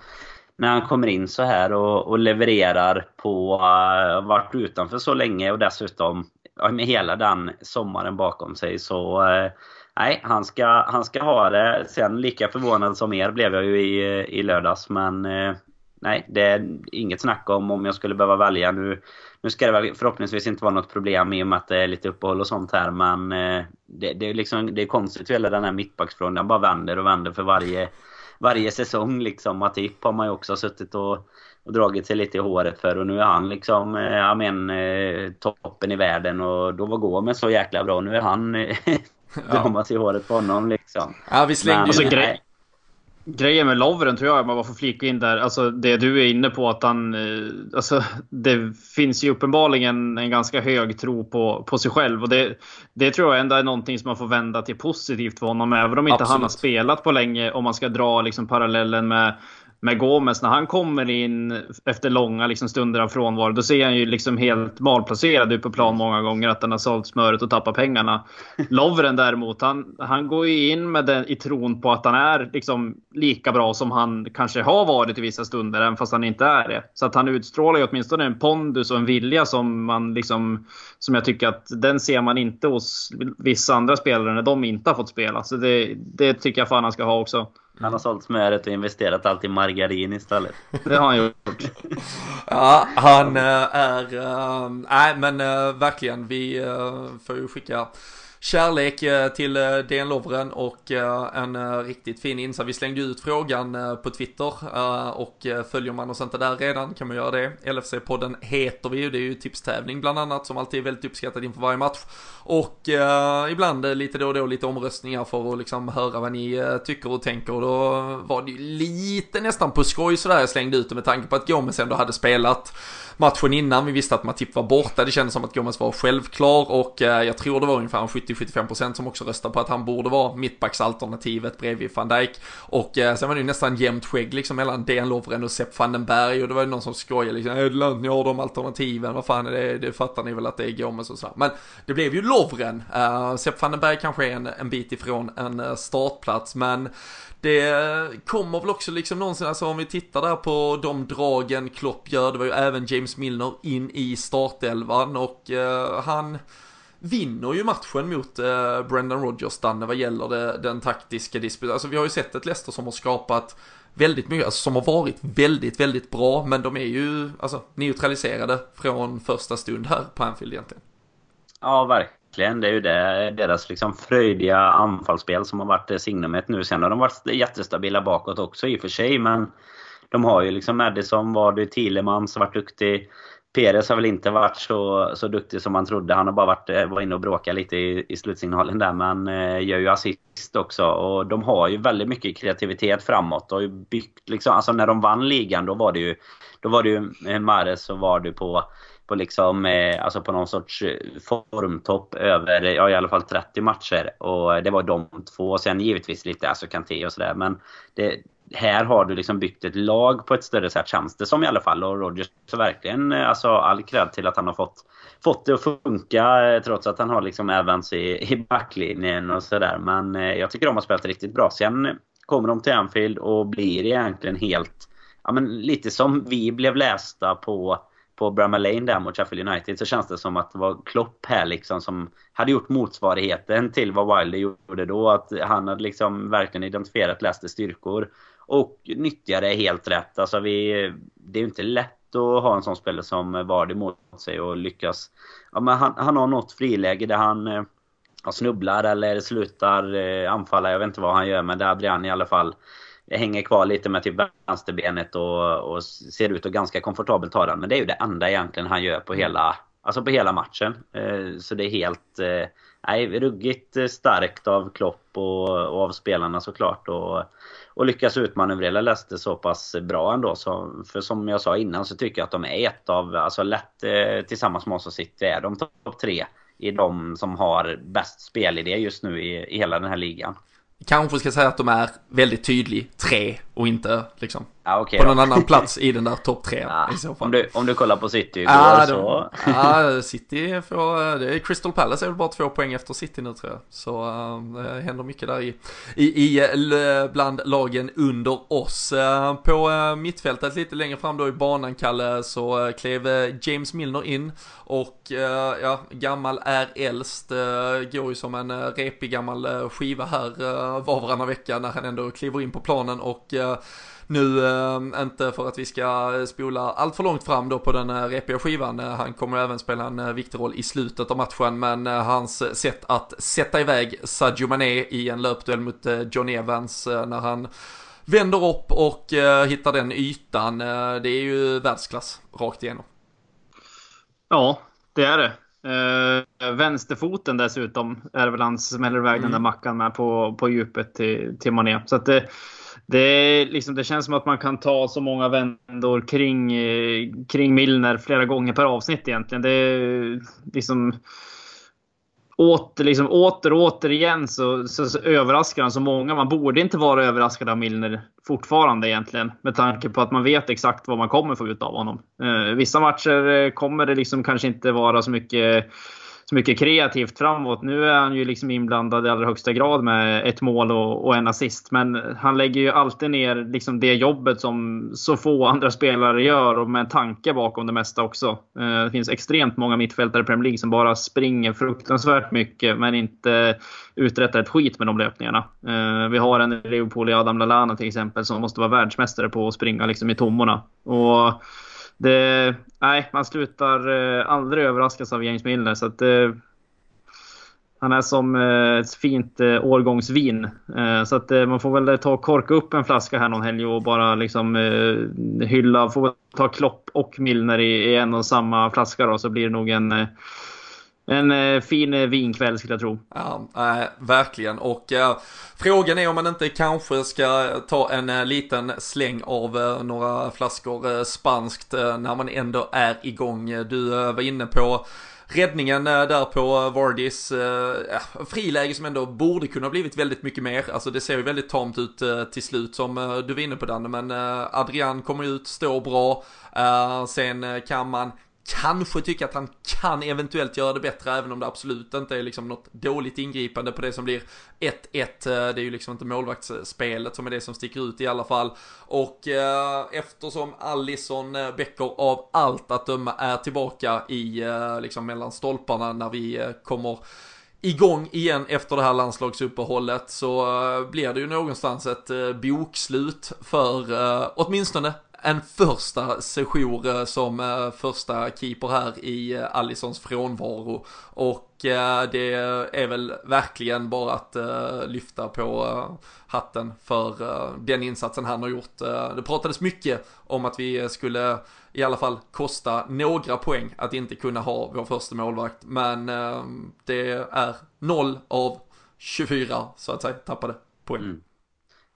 när han kommer in så här och, och levererar på, uh, varit utanför så länge och dessutom med hela den sommaren bakom sig så... Eh, nej, han ska, han ska ha det. Sen lika förvånad som er blev jag ju i, i lördags. Men eh, nej, det är inget snack om om jag skulle behöva välja. Nu, nu ska det väl förhoppningsvis inte vara något problem i och med att det är lite uppehåll och sånt här. Men eh, det, det, är liksom, det är konstigt hela den här mittbacksfrågan. Den bara vänder och vänder för varje, varje säsong. Liksom. Matip har man ju också suttit och och dragit sig lite i håret för och nu är han liksom, eh, ja men, eh, toppen i världen och då var Gomes så jäkla bra. Nu är han eh, dramat sig i håret på honom liksom. Ja, vi slängde alltså, grej, Grejen med Lovren tror jag, om man bara får flika in där, alltså det du är inne på att han... Alltså det finns ju uppenbarligen en ganska hög tro på, på sig själv och det, det tror jag ändå är någonting som man får vända till positivt för honom, även om inte Absolut. han har spelat på länge. Om man ska dra liksom parallellen med med Gomes när han kommer in efter långa liksom, stunder av frånvaro. Då ser han ju liksom helt malplacerad ut på plan många gånger. Att han har sålt smöret och tappat pengarna. Lovren däremot, han, han går ju in med den i tron på att han är liksom lika bra som han kanske har varit i vissa stunder. Även fast han inte är det. Så att han utstrålar ju åtminstone en pondus och en vilja som man liksom som jag tycker att den ser man inte hos vissa andra spelare när de inte har fått spela. Så det, det tycker jag fan han ska ha också. Han har sålt smöret och investerat allt i margarin istället. Det har han gjort. ja, han äh, är... Äh, nej, men äh, verkligen. Vi äh, får ju skicka kärlek eh, till eh, DN Lovren och eh, en riktigt fin insats. Vi slängde ut frågan på Twitter och följer man oss inte där redan kan man göra det. LFC-podden heter vi ju, det är ju tipstävling bland annat som alltid är väldigt uppskattat inför varje match. Och ibland lite då och då lite omröstningar för att liksom höra vad ni tycker och tänker. Och då var det ju lite nästan på skoj sådär jag slängde ut det med tanke på att Gomes ändå hade spelat matchen innan. Vi visste att Matip var borta. Det kändes som att Gomes var självklar och eh, jag tror det var ungefär 70-75% som också röstar på att han borde vara mittbacksalternativet bredvid van Dijk. Och eh, sen var det ju nästan jämnt skägg liksom mellan Dejan Lovren och Sepp van den Berg och det var ju någon som skojade liksom, äh, är ni har de alternativen, vad fan är det, det fattar ni väl att det är Gomes och sådär. Men det blev ju Lovren. Uh, Sepp van den Berg kanske är en, en bit ifrån en eh, startplats, men det eh, kommer väl också liksom någonsin, alltså om vi tittar där på de dragen Klopp gör, det var ju även James Milner in i startelvan och eh, han vinner ju matchen mot eh, Brendan Rodgers, Danne, vad gäller det, den taktiska disputen. Alltså vi har ju sett ett Leicester som har skapat väldigt mycket, alltså som har varit väldigt, väldigt bra, men de är ju alltså neutraliserade från första stund här på Anfield egentligen. Ja, verkligen. Det är ju det, deras liksom fröjdiga anfallsspel som har varit signumet nu. Sen har de varit jättestabila bakåt också i och för sig. Men de har ju liksom Madison, Vardy, Thielemans varit duktig. Perez har väl inte varit så, så duktig som man trodde. Han har bara varit eh, var inne och bråkat lite i, i slutsignalen där. Men eh, gör ju assist också. Och de har ju väldigt mycket kreativitet framåt. Och byggt liksom, alltså när de vann ligan då var det ju, då var det ju eh, Mares och Vardy på på liksom, eh, alltså på någon sorts eh, formtopp över, ja i alla fall 30 matcher. Och det var de två. Sen givetvis lite alltså Kanté och sådär. Men det, här har du liksom byggt ett lag på ett större sätt känns det som i alla fall. Och Rodgers så verkligen eh, alltså all cred till att han har fått, fått det att funka eh, trots att han har liksom Evans i, i backlinjen och sådär. Men eh, jag tycker de har spelat riktigt bra. Sen kommer de till Anfield och blir egentligen helt, ja men lite som vi blev lästa på på Bramall Lane där mot Sheffield United så känns det som att det var Klopp här liksom som hade gjort motsvarigheten till vad Wilder gjorde då. Att han hade liksom verkligen identifierat Leicesters styrkor och nyttjade helt rätt. Alltså vi, det är ju inte lätt att ha en sån spelare som Vardy mot sig och lyckas. Ja, men han, han har något friläge där han eh, snubblar eller slutar eh, anfalla. Jag vet inte vad han gör men där blir han i alla fall hänger kvar lite med typ vänsterbenet och, och ser ut att ganska komfortabelt ha den. Men det är ju det enda egentligen han gör på hela, alltså på hela matchen. Eh, så det är helt... Eh, nej, ruggigt starkt av Klopp och, och av spelarna såklart. Och, och lyckas utmanövrera Leicester så pass bra ändå. Så, för som jag sa innan så tycker jag att de är ett av, alltså lätt eh, tillsammans med oss och City är de topp tre i de som har bäst spelidé just nu i, i hela den här ligan kanske ska säga att de är väldigt tydlig tre och inte liksom ja, okay, på någon annan plats i den där topp tre ja, i så fall. Om du, om du kollar på City igår ja, så... ja, City får, det är Crystal Palace är väl bara två poäng efter City nu tror jag. Så uh, det händer mycket där i, i, i bland lagen under oss. Uh, på uh, mittfältet lite längre fram då i banan Kalle så uh, klev James Milner in och ja, gammal är äldst, går ju som en repig gammal skiva här var och varannan vecka när han ändå kliver in på planen och nu, eh, inte för att vi ska spola allt för långt fram då på den eh, repiga skivan. Eh, han kommer även spela en viktig roll i slutet av matchen, men hans sätt att sätta iväg Sadio Mané i en löpduell mot John Evans när han vänder upp och hittar den ytan, det är ju världsklass rakt igenom. Ja, det är det. Uh, vänsterfoten dessutom är väl han smäller iväg mm. den där mackan med på, på djupet till, till Mané. Så att det, det, liksom, det känns som att man kan ta så många vändor kring, eh, kring Milner flera gånger per avsnitt egentligen. Det är liksom... Åter, liksom, åter och återigen så, så, så överraskar han så många. Man borde inte vara överraskad av Milner fortfarande egentligen. Med tanke på att man vet exakt vad man kommer få ut av honom. Eh, vissa matcher eh, kommer det liksom kanske inte vara så mycket så mycket kreativt framåt. Nu är han ju liksom inblandad i allra högsta grad med ett mål och, och en assist. Men han lägger ju alltid ner liksom det jobbet som så få andra spelare gör och med en tanke bakom det mesta också. Eh, det finns extremt många mittfältare i Premier League som bara springer fruktansvärt mycket men inte uträttar ett skit med de löpningarna. Eh, vi har en i Liverpool i Adam Lallana till exempel som måste vara världsmästare på att springa liksom i tommorna. Och det, nej, man slutar eh, aldrig överraskas av James Milner. Så att, han är som eh, ett fint eh, årgångsvin. Så att man får väl ta och korka upp en flaska här någon helg och bara liksom hylla. Får ta Klopp och Milner i, en och samma flaska då, så blir det nog en en eh, fin eh, vinkväll skulle jag tro. Ja, äh, verkligen. Och äh, frågan är om man inte kanske ska ta en äh, liten släng av några flaskor spanskt när man ändå är igång. Du var inne på räddningen där på Vardis friläge som ändå borde kunna blivit väldigt mycket mer. Alltså det ser ju väldigt tamt ut till slut som du var inne på Danne. Men Adrian kommer ut, står bra. sen kan man kanske tycka att han kan eventuellt göra det bättre även om det absolut inte är liksom något dåligt ingripande på det som blir 1-1. Eh, det är ju liksom inte målvaktsspelet som är det som sticker ut i alla fall. Och eh, eftersom Allison eh, Becker av allt att döma är tillbaka i eh, liksom mellan stolparna när vi eh, kommer igång igen efter det här landslagsuppehållet så eh, blir det ju någonstans ett bokslut för åtminstone en första sejour eh, som eh, första keeper här i eh, Allisons frånvaro. Och det är väl verkligen bara att lyfta på hatten för den insatsen han har gjort. Det pratades mycket om att vi skulle i alla fall kosta några poäng att inte kunna ha vår första målvakt. Men det är noll av 24 så att säga tappade poäng. Mm.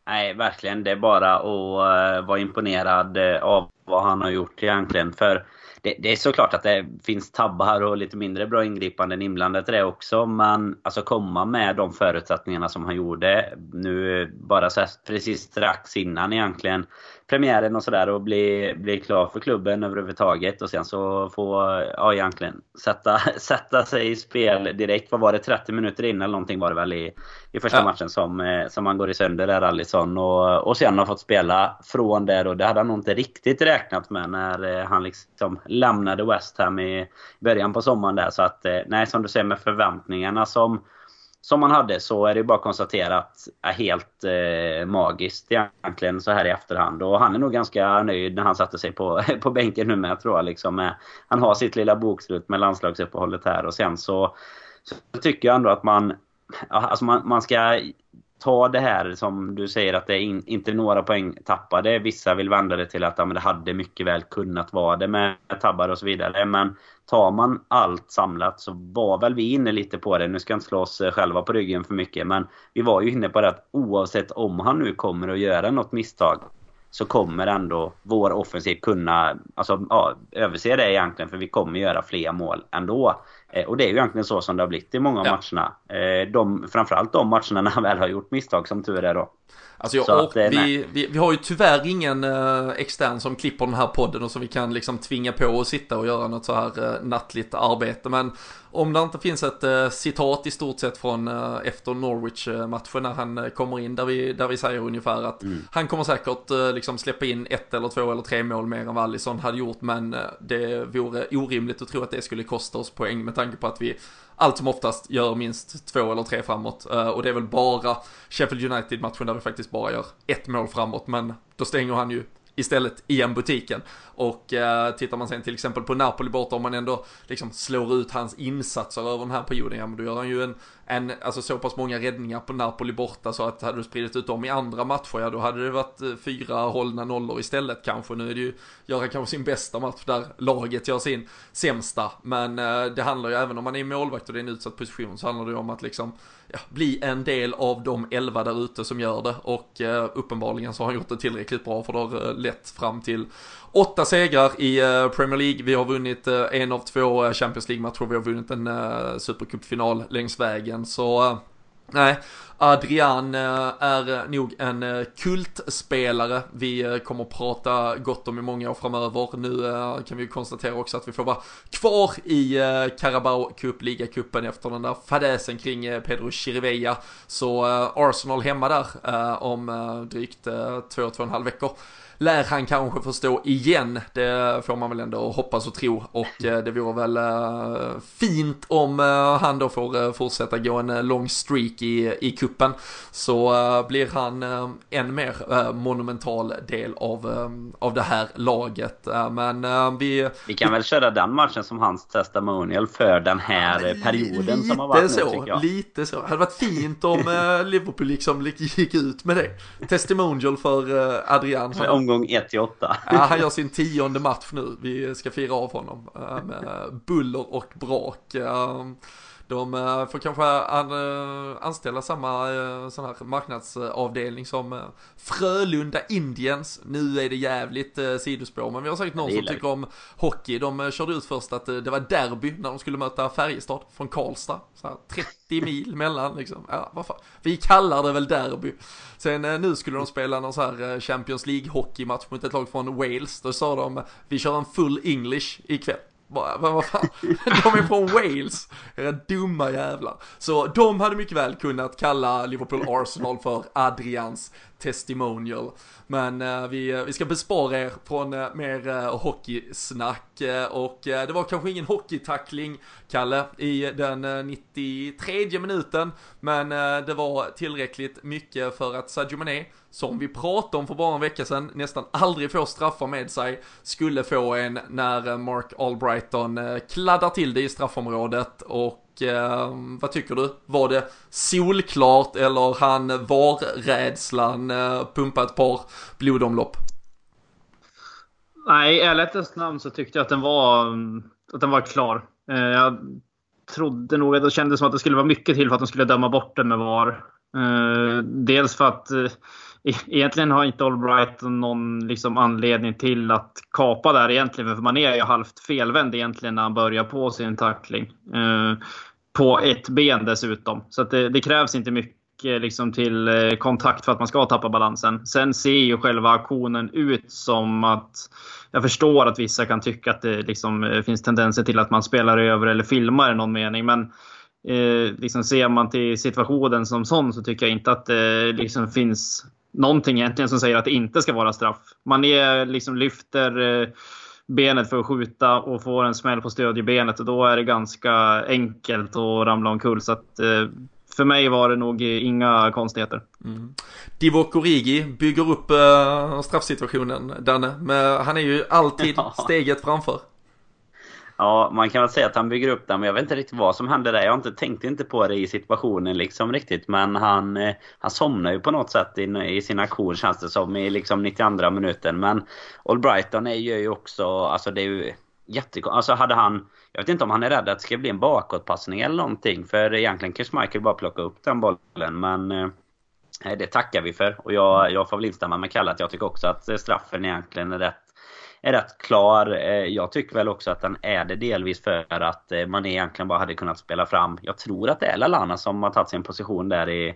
Nej, verkligen. Det är bara att eh, vara imponerad eh, av vad han har gjort egentligen. För det, det, är såklart att det finns tabbar och lite mindre bra ingripanden inblandat i det också. Men alltså komma med de förutsättningarna som han gjorde nu bara så precis strax innan egentligen premiären och sådär och bli, bli klar för klubben överhuvudtaget. Och sen så få, ja egentligen, sätta, sätta sig i spel direkt. Vad var det? 30 minuter in eller någonting var det väl i, i första ja. matchen som, eh, som han går i sönder där, Alisson. Och, och sen har fått spela från där och det hade han nog inte riktigt räknat med när eh, han liksom lämnade West Ham i början på sommaren där. Så att, eh, nej som du säger med förväntningarna som som man hade så är det bara att konstatera att är helt eh, magiskt egentligen så här i efterhand. Och han är nog ganska nöjd när han satte sig på, på bänken nu med tror jag. Liksom. Han har sitt lilla bokslut med landslagsuppehållet här och sen så, så tycker jag ändå att man, alltså man, man ska ta det här som du säger att det är in, inte några poäng tappade. Vissa vill vända det till att ja, men det hade mycket väl kunnat vara det med tabbar och så vidare. Men tar man allt samlat så var väl vi inne lite på det. Nu ska jag inte slå oss eh, själva på ryggen för mycket. Men vi var ju inne på det att oavsett om han nu kommer att göra något misstag så kommer ändå vår offensiv kunna alltså, ja, överse det egentligen. För vi kommer göra fler mål ändå. Eh, och det är ju egentligen så som det har blivit i många av Ja. matcherna. Eh, de, framförallt de matcherna när han väl har gjort misstag som tur är då. Alltså jag, att, vi, vi, vi har ju tyvärr ingen eh, extern som klipper den här podden och som vi kan liksom tvinga på att sitta och göra något så här eh, nattligt arbete. Men om det inte finns ett eh, citat i stort sett från eh, efter Norwich-matchen när han eh, kommer in där vi, där vi säger ungefär att han kommer säkert eh, liksom släppa in ett eller två eller tre mål mer än vad Alisson hade gjort. Men det vore orimligt att tro att det skulle kosta oss poäng med tanke på att vi allt som oftast gör minst två eller tre framåt. Eh, och det är väl bara Sheffield United-matchen där vi faktiskt bara gör ett mål framåt. Men då stänger han ju istället igen butiken. Och eh, tittar man sen till exempel på Napoli borta, om man ändå liksom slår ut hans insatser över den här perioden, ja men då gör han ju en, en alltså så pass många räddningar på Napoli borta så att hade du spridit ut dem i andra matcher, ja då hade det varit eh, fyra hållna nollor istället kanske. Nu är det ju, göra kanske sin bästa match där laget gör sin sämsta. Men eh, det handlar ju även om man är målvakt och det är en utsatt position så handlar det ju om att liksom ja, bli en del av de elva där ute som gör det. Och eh, uppenbarligen så har han gjort det tillräckligt bra för det har eh, lett fram till åtta segrar i eh, Premier League. Vi har vunnit eh, en av två eh, Champions League-matcher, vi har vunnit en eh, Supercup-final längs vägen. Så eh, Nej, Adrian eh, är nog en eh, kultspelare vi eh, kommer att prata gott om i många år framöver. Nu kan vi ju konstatera också att vi får vara kvar i Carabao Cup, ligacupen efter den där fadäsen kring Pedro Chirivella. Så Arsenal hemma där om drygt två, två och en halv veckor lär han kanske förstå igen. Det får man väl ändå hoppas och tro. Och eh, det vore väl eh, fint om eh, han då får fortsätta gå en lång streak i, i kuppen Så blir han en mer monumental del av, av det här laget. Men vi... Vi kan väl köra den matchen som hans testimonial för den här perioden som har varit så, nu tycker jag. lite så. Det hade varit fint om Liverpool liksom gick ut med det. Testimonial för Adrian. För omgång 1 till 8. Ja, han gör sin tionde match nu. Vi ska fira av honom eh, med buller och brak. Ehm, de eh, får kanske an, eh, anställa samma eh, sån här marknadsavdelning som Frölunda Indians. Nu är det jävligt sidospår, men vi har säkert någon som tycker om hockey. De körde ut först att det var derby när de skulle möta Färjestad från Karlstad. Så här, 30 mil mellan liksom. Ja, vad fan. Vi kallar det väl derby. Sen nu skulle de spela någon så här Champions League hockeymatch mot ett lag från Wales. Då sa de vi kör en full English ikväll. Bara, vad, vad fan? De är från Wales, era dumma jävlar. Så de hade mycket väl kunnat kalla Liverpool Arsenal för Adrians testimonial. Men eh, vi, eh, vi ska bespara er från eh, mer eh, hockeysnack. Eh, och eh, det var kanske ingen hockeytackling, Kalle, i den 93 minuten. Men det var tillräckligt mycket för att Sadio Mané, som vi pratade om för bara en vecka sedan, nästan aldrig får straffar med sig, skulle få en när eh, Mark Albrighton eh, kladdar till det i straffområdet. Och eh, vad tycker du? Var det solklart eller han var-rädslan eh, pumpa ett par blodomlopp? Nej, i ärlighetens namn så tyckte jag att den var, att den var klar. Eh, Jag trodde nog att det kändes som att det skulle vara mycket till för att de skulle döma bort den med VAR. Eh, dels för att E- egentligen har inte Albright någon liksom anledning till att kapa där egentligen. För man är ju halvt felvänd egentligen när han börjar på sin tackling. Eh, På ett ben dessutom. Så att det, det krävs inte mycket liksom till eh, kontakt för att man ska tappa balansen. Sen ser ju själva aktionen ut som att jag förstår att vissa kan tycka att det liksom eh, finns tendenser till att man spelar över eller filmar i någon mening. Men eh, liksom ser man till situationen som sån så tycker jag inte att det liksom finns någonting egentligen som säger att det inte ska vara straff. Man är, liksom lyfter eh, benet för att skjuta och får en smäll på stödjebenet och då är det ganska enkelt att ramla omkull. Så att, eh, för mig var det nog inga konstigheter. Mm. Divock Origi bygger upp uh, straffsituationen, Danne. Men han är ju alltid Ja. steget framför. Ja, man kan väl säga att han bygger upp den, men jag vet inte riktigt vad som hände där. Jag inte tänkte inte på det i situationen liksom riktigt. Men han, eh, han somnar ju på något sätt i, i sin aktion känns det som i liksom 92 minuten. Men Albrighton är ju också, alltså det är ju jättekonstigt. Alltså hade han, jag vet inte om han är rädd att det ska bli en bakåtpassning eller någonting. För egentligen kan Michael bara plocka upp den bollen. Men eh, det tackar vi för. Och jag, jag får väl instämma med Kalle att jag tycker också att eh, straffen egentligen är rätt, är rätt klar. Jag tycker väl också att den är det delvis för att man egentligen bara hade kunnat spela fram. Jag tror att det är Lalana som har tagit sin position där i,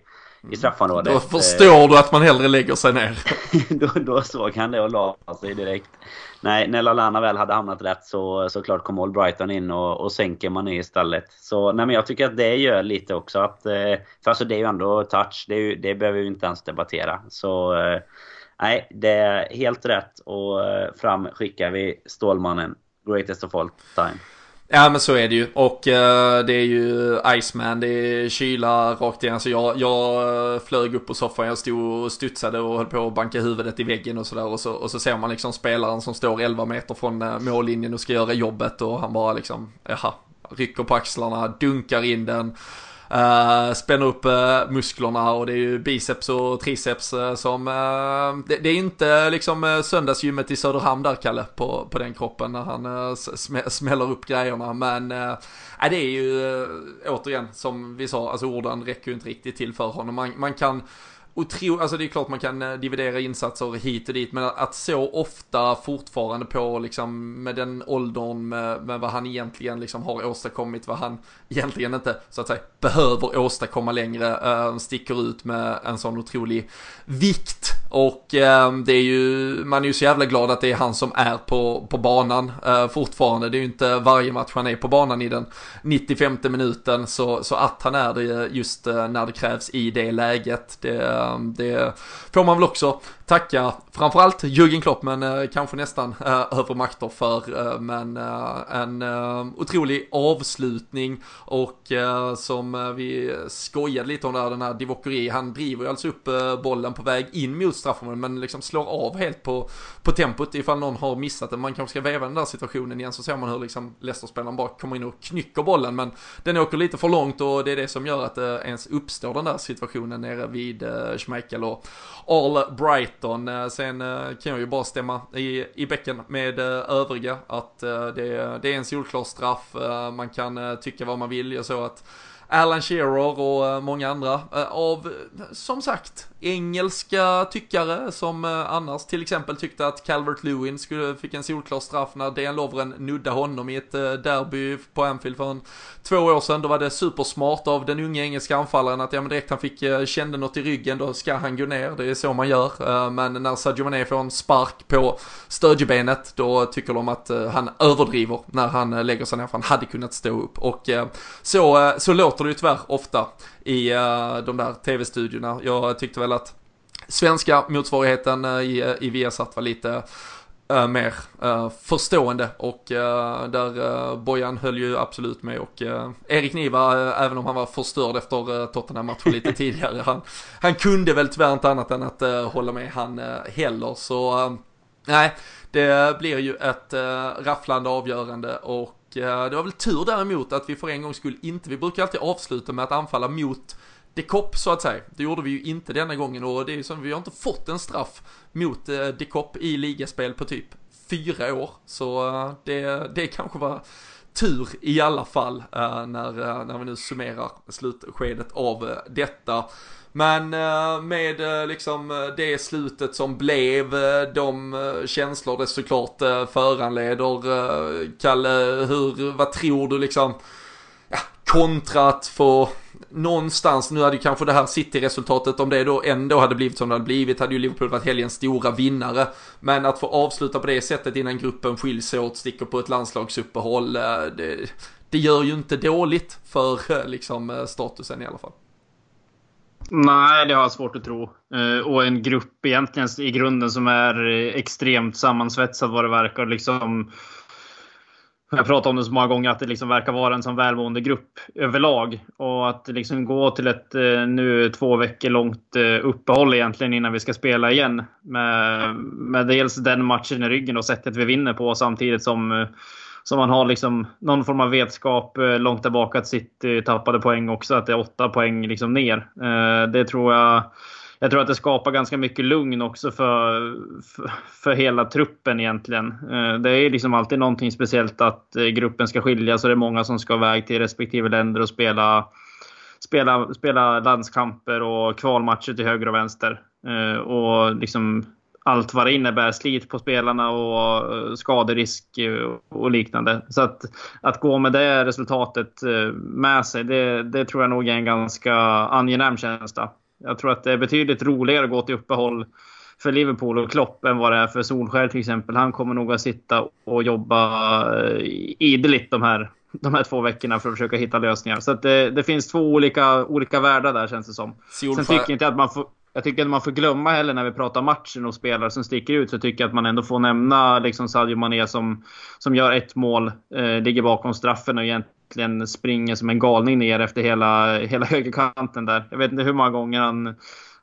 i straffområdet. Då förstår du att man hellre lägger sig ner. då, då såg han det och la sig direkt. Nej, när Lalana väl hade hamnat rätt så såklart kom Albrighton in och, och sänker Mané istället. Så nej, men jag tycker att det gör lite också att... För alltså det är ju ändå touch, det, är, det behöver vi inte ens debattera. Så nej, det är helt rätt och eh, fram skickar vi Stålmannen. Greatest of all time. Ja men så är det ju och uh, det är ju Iceman, det är kyla rakt igen. Så jag, jag eh, flög upp på soffan, jag stod och studsade och höll på att banka huvudet i väggen och sådär. Och så, och så ser man liksom spelaren som står 11 meter från mållinjen och ska göra jobbet och han bara liksom, jaha, rycker på axlarna, dunkar in den. Eh, uh, spänner upp uh, musklerna och det är ju biceps och triceps uh, som... Det, det, är inte liksom söndagsgymmet i Söderhamn där Kalle på, på den kroppen när han sm smäller upp grejerna men... Uh, det är ju återigen som vi sa, alltså orden räcker ju inte riktigt till för honom. Man, man kan otro, alltså det är klart man kan eh, dividera insatser hit och dit, men att så ofta fortfarande på liksom med den åldern med, med vad han egentligen liksom har åstadkommit, vad han egentligen inte så att säga behöver åstadkomma längre, äh, sticker ut med en sån otrolig vikt och eh, det är ju, man är ju så jävla glad att det är han som är på, på banan eh, fortfarande. Det är ju inte varje match han är på banan i den 95 minuten så, så att han är det just eh, när det krävs i det läget. Det, ehm, det får man väl också tacka framförallt Jürgen Klopp men eh, kanske nästan eh, över makter för. Eh, men eh, en eh, otrolig avslutning och eh, som vi skojade lite om där, den här Divokeri, han driver ju alltså upp bollen på väg in mot straffområdet men liksom slår av helt på, på tempot ifall någon har missat det. Man kanske ska väva den där situationen igen så ser man hur liksom Leicester-spelaren bara kommer in och knycker bollen men den åker lite för långt och det är det som gör att det ens uppstår den där situationen nere vid Schmeichel och All Brighton. Eh, sen eh, kan jag ju bara stämma i, i bäcken med eh, övriga att det, det är en solklar straff. Man kan tycka vad man vill. Jag såg att Alan Shearer och eh, många andra eh, av, som sagt, engelska tyckare som eh, annars till exempel tyckte att Calvert Lewin skulle, fick en solklar straff när Dejan Lovren nuddade honom i ett derby på Anfield för en, två år sedan. Då var det supersmart av den unga engelska anfallaren att ja men direkt han fick, kände något i ryggen då ska han gå ner. Det är så man gör. Men när Sadio Mané får en spark på stödjebenet då tycker de att han överdriver när han lägger sig ner för han hade kunnat stå upp. Och så, så låter det ju tyvärr ofta i de där tv-studiorna. Jag tyckte väl att svenska motsvarigheten eh, i, eh, i Viasat var lite Uh, mer uh, förstående och uh, där Bojan höll ju absolut med och Erik Niva, även om han var förstörd efter Tottenham-matchen lite tidigare, han, han kunde väl tyvärr inte annat än att hålla med han heller så nej, det blir ju ett rafflande avgörande och Eh, det var väl tur däremot att vi för en gångs skull inte, vi brukar alltid avsluta med att anfalla mot Dekop så att säga. Det gjorde vi ju inte denna gången och det är ju så vi har inte fått en straff mot eh, Dekop i ligaspel på typ fyra år. Så eh, det, det kanske var tur i alla fall eh, när, när vi nu summerar slutskedet av detta. Men eh, med eh, liksom eh, det slutet som blev, de känslor det såklart föranleder. Kalle, hur, vad tror du liksom? Ja, kontra att få någonstans, nu hade ju kanske det här City-resultatet, om det då ändå hade blivit som det hade blivit, hade ju Liverpool varit helgens stora vinnare. Men att få avsluta på det sättet innan gruppen skiljs åt, sticker på ett landslagsuppehåll, det, det gör ju inte dåligt för liksom statusen i alla fall. Nej, det har jag svårt att tro. Eh, och en grupp egentligen i grunden som är eh, extremt sammansvetsad vad det verkar. Liksom jag pratat om det så många gånger att det liksom verkar vara en sån välmående grupp överlag. Och att liksom gå till ett eh, nu två veckor långt uppehåll egentligen innan vi ska spela igen. Med, med dels den matchen i ryggen och sättet vi vinner på samtidigt som, så man har liksom någon form av vetskap eh, långt tillbaka att City tappade poäng också. Att det är åtta poäng liksom ner. Eh, det tror jag jag tror att det skapar ganska mycket lugn också för, för, för hela truppen egentligen. Eh, det är liksom alltid någonting speciellt att gruppen ska skiljas och det är många som ska iväg till respektive länder och spela, spela, spela landskamper och kvalmatcher till höger och vänster. Och liksom allt vad det innebär. Slit på spelarna och eh, skaderisk och liknande. Så att, att gå med det resultatet med sig, det, det tror jag nog är en ganska angenäm känsla. Jag tror att det är betydligt roligare att gå till uppehåll för Liverpool och Klopp än vad det är för Solskär till exempel. Han kommer nog att sitta och jobba idligt de här de här två veckorna för att försöka hitta lösningar. Så det, det, finns två olika, olika världar där känns det som. Solfär. Sen tycker inte att man får... Jag tycker att man får glömma heller när vi pratar matchen och spelare som sticker ut. Så tycker jag att man ändå får nämna liksom Sadio Mané som, som gör ett mål, eh, ligger bakom straffen och egentligen springer som en galning ner efter hela, hela högerkanten där. Jag vet inte hur många gånger han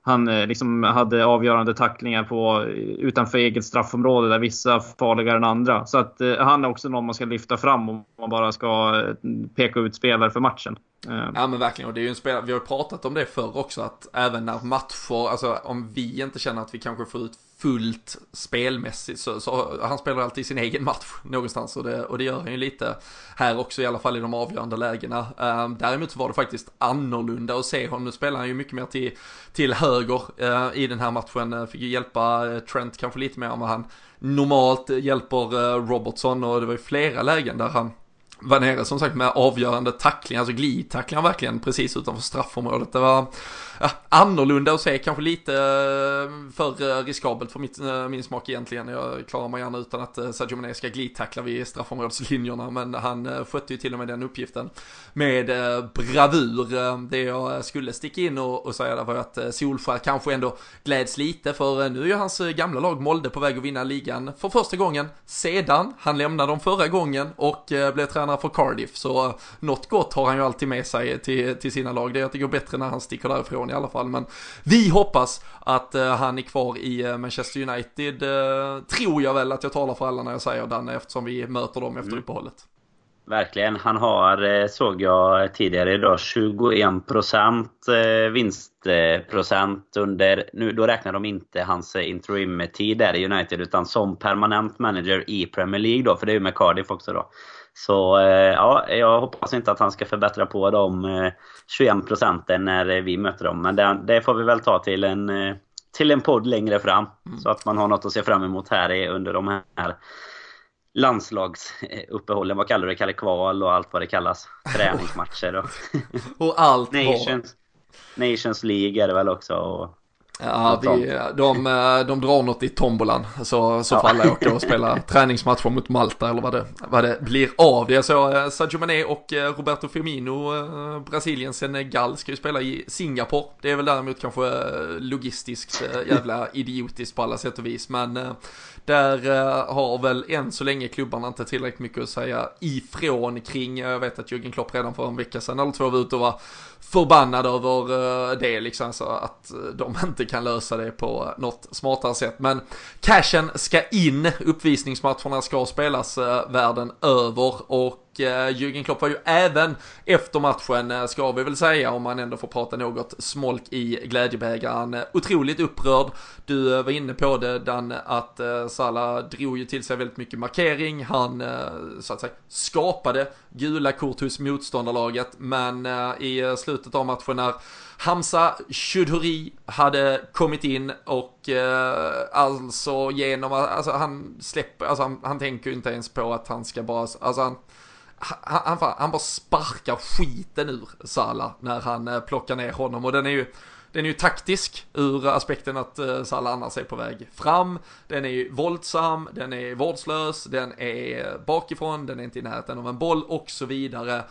han eh, liksom hade avgörande tacklingar på, utanför eget straffområde där vissa farligare än andra. Så att eh, han är också någon man ska lyfta fram om man bara ska eh, peka ut spelare för matchen. Eh, ja men verkligen, och det är ju en spelare, vi har ju pratat om det förr också, att även när matcher, alltså om vi inte känner att vi kanske får ut fullt spelmässigt så, så han spelar alltid sin egen match någonstans och det, och det gör han ju lite här också i alla fall i de avgörande lägena. Um, däremot så var det faktiskt annorlunda att se honom. Nu spelar han ju mycket mer till, till höger uh, i den här matchen. Fick ju hjälpa Trent kanske lite mer än vad han normalt hjälper uh, Robertson och det var ju flera lägen där han var nere som sagt med avgörande tacklingar, alltså glidtacklingar verkligen precis utanför straffområdet. Det var ja, annorlunda att se, kanske lite eh, för eh, riskabelt för mitt, eh, min smak egentligen. Jag klarar mig gärna utan att Sadio Mané ska glidtackla vid straffområdeslinjerna, men han skötte ju till och med den uppgiften med bravur. Det jag skulle sticka in och, och säga där var att Solskär kanske ändå gläds lite, för nu är ju hans gamla lag Molde på väg att vinna ligan för första gången sedan han lämnade dem förra gången och blev tränare för Cardiff. Så något gott har han ju alltid med sig till, till sina lag. Det är att det går bättre när han sticker därifrån i alla fall. Men vi hoppas att uh, han är kvar i uh, Manchester United. Uh, tror jag väl att jag talar för alla när jag säger Danne eftersom vi möter dem efter mm. uppehållet. Verkligen. Han har, såg jag tidigare idag, 21% vinstprocent under... Nu, då räknar de inte hans interim-tid där i United utan som permanent manager i Premier League då, för det är ju med Cardiff också då. Så eh, ja, jag hoppas inte att han ska förbättra på de 21 eh, procenten när vi möter dem. Men det, det, får vi väl ta till en, eh, till en podd längre fram. Mm. Så att man har något att se fram emot här under de här landslagsuppehållen. Vad kallar du det? Kalle Kval och allt vad det kallas. Träningsmatcher och... och allt Nations, Nations League är det väl också. Och Ja, vi, de, eh, de drar något i tombolan. Så, så får alla åka och spela träningsmatcher mot Malta eller vad det, vad det blir av. Det är så eh, Sadio Mané och eh, Roberto Firmino, Brasilien, Senegal ska ju spela i Singapore. Det är väl däremot kanske logistiskt jävla idiotiskt på alla sätt och vis. Men där eh, har väl än så länge klubbarna inte tillräckligt mycket att säga ifrån kring. Jag vet att Jürgen Klopp redan för en vecka sedan eller två var ute och var förbannad över eh, det liksom. Så att eh, de inte kan lösa det på något smartare sätt. Men cashen ska in, uppvisningsmatcherna ska spelas eh, världen över och Eh, Jürgen Klopp var ju även efter matchen, eh, ska vi väl säga, om man ändå får prata något smolk i glädjebägaren, otroligt upprörd. Du eh, var inne på det, Dan, att eh, Salah drog ju till sig väldigt mycket markering. Han, så att säga, skapade gula kort hos motståndarlaget, men i slutet av matchen när Hamza Chudhuri hade kommit in och eh, alltså genom att, alltså han släpper, alltså han, han tänker ju inte ens på att han ska bara, alltså han, han, han, han bara sparkar skiten ur Sala när han eh, plockar ner honom och den är ju den är ju taktisk ur aspekten att uh, Salah annars är på väg fram. Den är ju våldsam, den är vårdslös, den är bakifrån, den är inte i närheten av en boll och så vidare.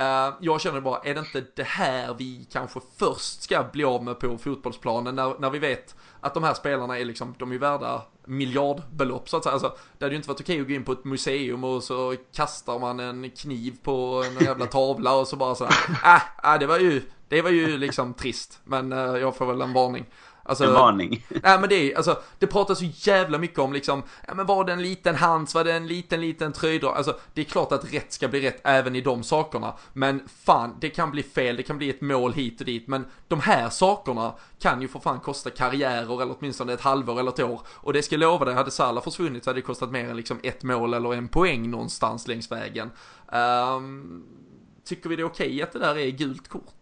Uh, jag känner bara, är det inte det här vi kanske först ska bli av med på fotbollsplanen när, när vi vet att de här spelarna är liksom, de är värda miljardbelopp så att säga. Alltså, det hade ju inte varit okej att gå in på ett museum och så kastar man en kniv på en jävla tavla och så bara så äh, äh, det var ju, det var ju liksom trist. Men äh, jag får väl en varning. Alltså, en varning. Nej men det är alltså, det pratas så jävla mycket om liksom, ja men var det en liten hands, var det en liten, liten tröjdrag? Alltså, det är klart att rätt ska bli rätt även i de sakerna. Men fan, det kan bli fel, det kan bli ett mål hit och dit. Men de här sakerna kan ju för fan kosta karriärer eller åtminstone ett halvår eller ett år. Och det ska jag lova dig, hade Salah försvunnit så hade det kostat mer än liksom ett mål eller en poäng någonstans längs vägen. Um, tycker vi det är okej okay att det där är gult kort?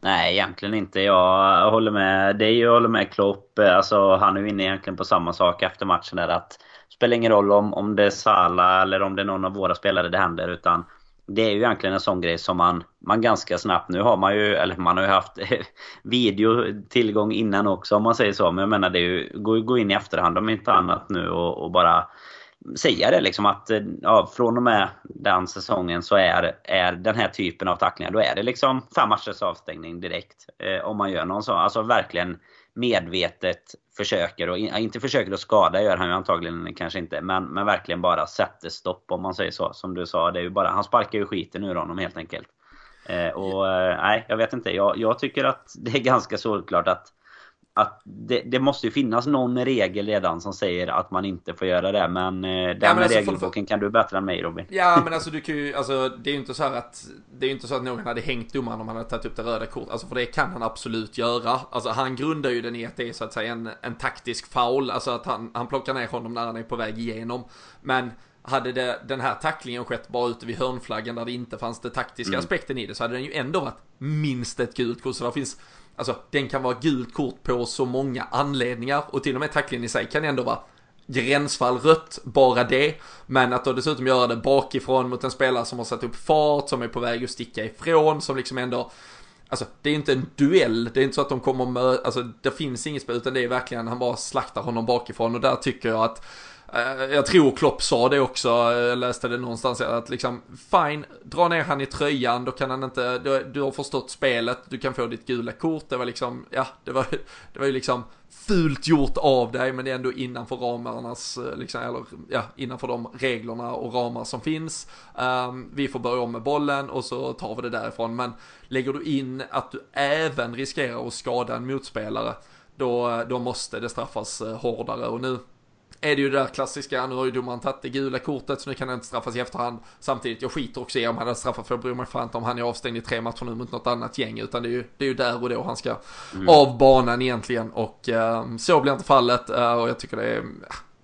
Nej, egentligen inte. Jag håller med dig och håller med Klopp. Alltså, han är ju inne egentligen på samma sak efter matchen där att spelar ingen roll om, om det är Salah eller om det är någon av våra spelare det händer utan det är ju egentligen en sån grej som man, man ganska snabbt, nu har man ju, eller man har ju haft videotillgång innan också om man säger så. Men jag menar det är ju, gå, gå in i efterhand om inte annat nu och, och bara säga det liksom att eh, ja, från och med den säsongen så är, är den här typen av tacklingar, då är det liksom fem matchers avstängning direkt. Eh, om man gör någon sån, alltså verkligen medvetet försöker, och inte försöker att skada gör han ju antagligen kanske inte, men, men verkligen bara sätter stopp om man säger så. Som du sa, det är ju bara, han sparkar ju skiten ur honom helt enkelt. Eh, och eh, nej, jag vet inte. Jag, jag, tycker att det är ganska solklart att att det, det, måste ju finnas någon regel redan som säger att man inte får göra det. Men eh, den ja, men alltså, regelboken kan du bättre än mig Robin. Ja men alltså du kan ju, alltså det är ju inte så att Det är ju inte så att någon hade hängt domaren om han hade tagit upp det röda kortet. Alltså för det kan han absolut göra. Alltså han grundar ju den i att det är så att säga en, en taktisk foul. Alltså att han, han plockar ner honom när han är på väg igenom. Men hade det, den här tacklingen skett bara ute vid hörnflaggan där det inte fanns det taktiska mm. aspekten i det så hade den ju ändå varit minst ett gult kort. Så det finns Alltså den kan vara gult kort på så många anledningar. Och till och med tacklingen i sig kan ändå vara gränsfall rött, bara det. Men att då dessutom göra det bakifrån mot en spelare som har satt upp fart, som är på väg att sticka ifrån, som liksom ändå Alltså det är inte en duell, det är inte så att de kommer med, alltså det finns inget spel utan det är verkligen, han bara slaktar honom bakifrån. Och där tycker jag att Eh, jag tror Klopp sa det också, jag läste det någonstans, att liksom fine, dra ner han i tröjan, då kan han inte, du, du har förstått spelet, du kan få ditt gula kort, det var liksom, ja, det var, det var ju liksom fult gjort av dig, men det är ändå innanför ramarnas, eh, liksom, eller ja, innanför de reglerna och ramar som finns. Um, vi får börja om med bollen och så tar vi det därifrån, men lägger du in att du även riskerar att skada en motspelare, då, då måste det straffas hårdare. Och nu är det ju det där klassiska, nu har ju domaren tagit det gula kortet så nu kan han inte straffas i efterhand. Samtidigt, jag skiter också i om han hade straffat för jag bryr mig fan inte om han är avstängd i tre matcher nu mot något annat gäng. Utan det är ju, det är ju där och då han ska mm. av banan egentligen. Och uh, så blir inte fallet uh, och jag tycker det är uh,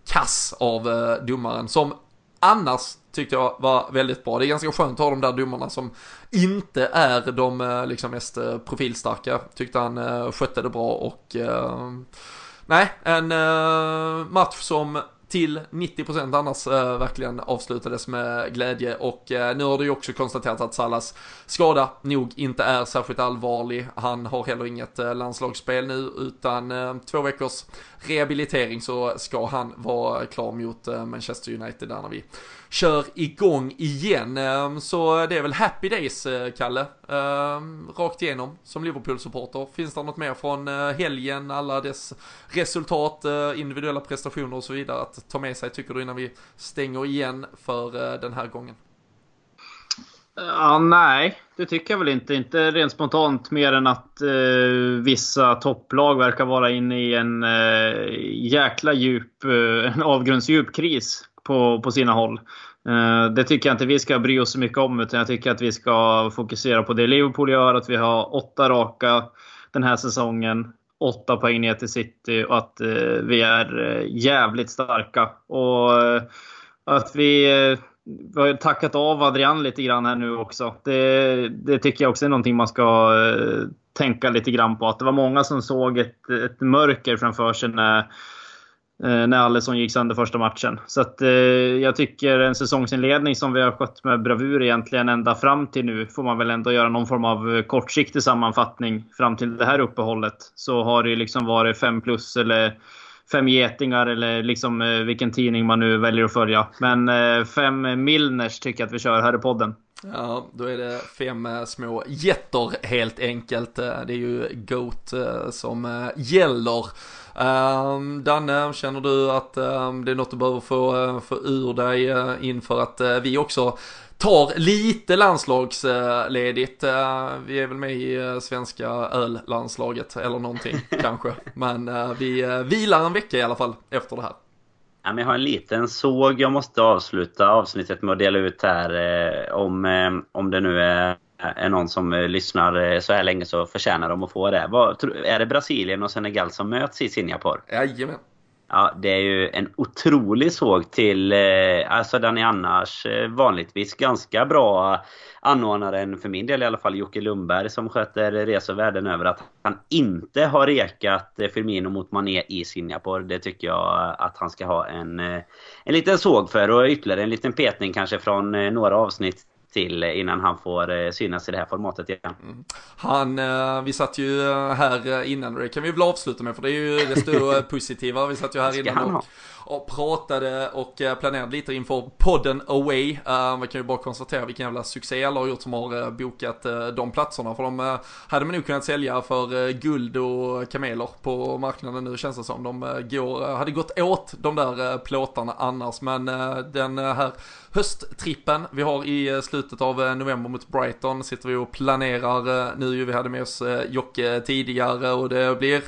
kass av uh, domaren som annars tyckte jag var väldigt bra. Det är ganska skönt att ha de där domarna som inte är de liksom mest profilstarka. Tyckte han skötte det bra och Nej, en uh, match som till 90% annars uh, verkligen avslutades med glädje och uh, nu har det ju också konstaterats att Salas skada nog inte är särskilt allvarlig. Han har heller inget uh, landslagsspel nu utan två veckors rehabilitering så ska han vara klar mot Manchester United där när vi kör igång igen. Ehm, så det är väl happy days, eh, Kalle. Ehm, rakt igenom som Liverpool-supporter. Finns det något mer från eh, helgen, alla dess resultat, eh, individuella prestationer och så vidare att ta med sig, tycker du, innan vi stänger igen för den här gången? Ja, nej, det tycker jag väl inte. Inte rent spontant mer än att eh, vissa topplag verkar vara inne i en eh, jäkla djup, eh, en avgrundsdjup kris på, på sina håll. Eh, det tycker jag inte vi ska bry oss så mycket om, utan jag tycker att vi ska fokusera på det Liverpool gör, att vi har åtta raka den här säsongen. Åtta poäng ner till City och att eh, vi är eh, jävligt starka. Och att vi vi har tackat av Adrian lite grann här nu också. Det, det, tycker jag också är någonting man ska tänka lite grann på. Att det var många som såg ett, ett mörker framför sig när Eh, när Alisson gick sönder första matchen. Så att, eh, jag tycker en säsongsinledning som vi har skött med bravur egentligen ända fram till nu får man väl ändå göra någon form av eh, kortsiktig sammanfattning fram till det här uppehållet. Så har det liksom varit fem plus eller fem getingar eller liksom eh, vilken tidning man nu väljer att följa. Men eh, fem Milners tycker jag att vi kör här i podden. Ja, då är det fem eh, små jätter helt enkelt. Det är ju GOAT som gäller. Um, Danne, känner du att um, det är något du behöver få, uh, få ur dig uh, inför att uh, vi också tar lite landslagsledigt. Vi är väl med i svenska öllandslaget eller någonting kanske. Men vi vilar en vecka i alla fall efter det här. jag har en liten såg jag måste avsluta avsnittet med att dela ut här om, om det nu är är någon som eh, lyssnar eh, så här länge så förtjänar de att få det. Vad, är det Brasilien och Senegal som möts i Singapore? Jajamän. Ja, det är ju en otrolig såg till, eh, alltså den är annars vanligtvis ganska bra anordnaren, för min del i alla fall, Jocke Lundberg som sköter resor världen över. Att han inte har rekat Firmino mot Mané i Singapore. Det tycker jag att han ska ha en, en liten såg för och ytterligare en liten petning kanske från några avsnitt till innan han får synas i det här formatet igen. Mm. Han, vi satt ju här innan det kan vi väl avsluta med för det är ju desto positivare. Vi satt ju här innan och, och pratade och eh, planerade lite inför podden Away. Eh, man kan ju bara konstatera vilken jävla succé alla har gjort som har eh, bokat de platserna. För de hade man nog kunnat sälja för guld och kameler på marknaden nu känns det som. De går, hade gått åt de där plåtarna annars. Men den här hösttrippen vi har i slutet av november mot Brighton sitter vi och planerar nu. Vi hade med oss Jocke tidigare och det blir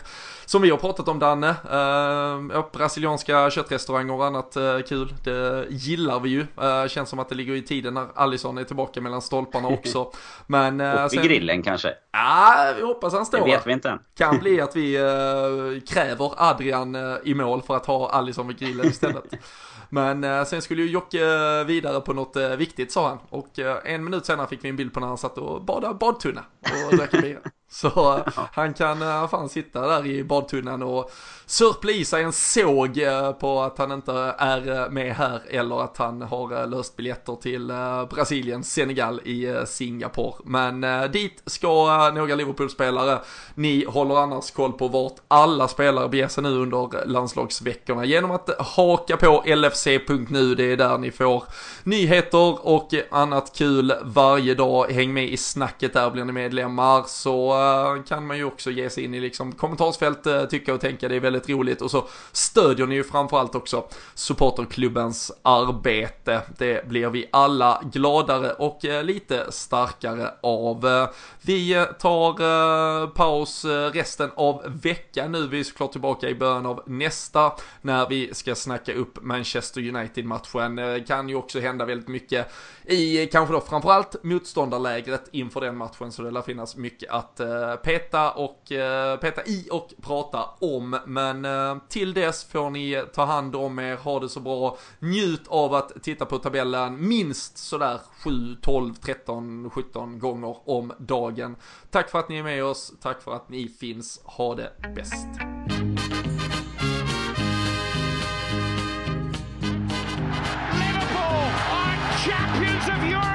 som vi har pratat om Danne, eh, brasilianska köttrestauranger och annat eh, kul. Det gillar vi ju. Eh, känns som att det ligger i tiden när Allison är tillbaka mellan stolparna också. Men, eh, Upp i grillen kanske? Ja, vi hoppas han står. Det vet vi inte än. Kan bli att vi eh, kräver Adrian eh, i mål för att ha Allison vid grillen istället. Men eh, sen skulle ju Jocke vidare på något viktigt sa han. Och en minut senare fick vi en bild på när han satt och badade badtunna och drack bira. Så han kan fan sitta där i badtunnan och sörpla i sig en såg på att han inte är med här eller att han har löst biljetter till Brasilien, Senegal i Singapore. Men dit ska några Liverpool-spelare. Ni håller annars koll på vart alla spelare beger sig nu under landslagsveckorna genom att haka på LFC.nu. Det är där ni får nyheter och annat kul varje dag. Häng med i snacket där blir ni medlemmar så Eh, kan man ju också ge sig in i liksom kommentarsfält, eh, tycka och tänka. Det är väldigt roligt och så stödjer ni ju framförallt också supporterklubbens arbete. Det blir vi alla gladare och eh, lite starkare av. Vi tar paus resten av veckan nu. Vi är såklart tillbaka i början av nästa när vi ska snacka upp Manchester United-matchen. Det Kan ju också hända väldigt mycket i kanske då framförallt motståndarlägret inför den matchen så det lär finnas mycket att Eh, peta och eh, peta i och prata om. Men eh, till dess får ni ta hand om er, ha det så bra, njut av att titta på tabellen minst sådär 7, 12, 13, 17 gånger om dagen. Tack för att ni är med oss, tack för att ni finns, ha det bäst. champions of Europe!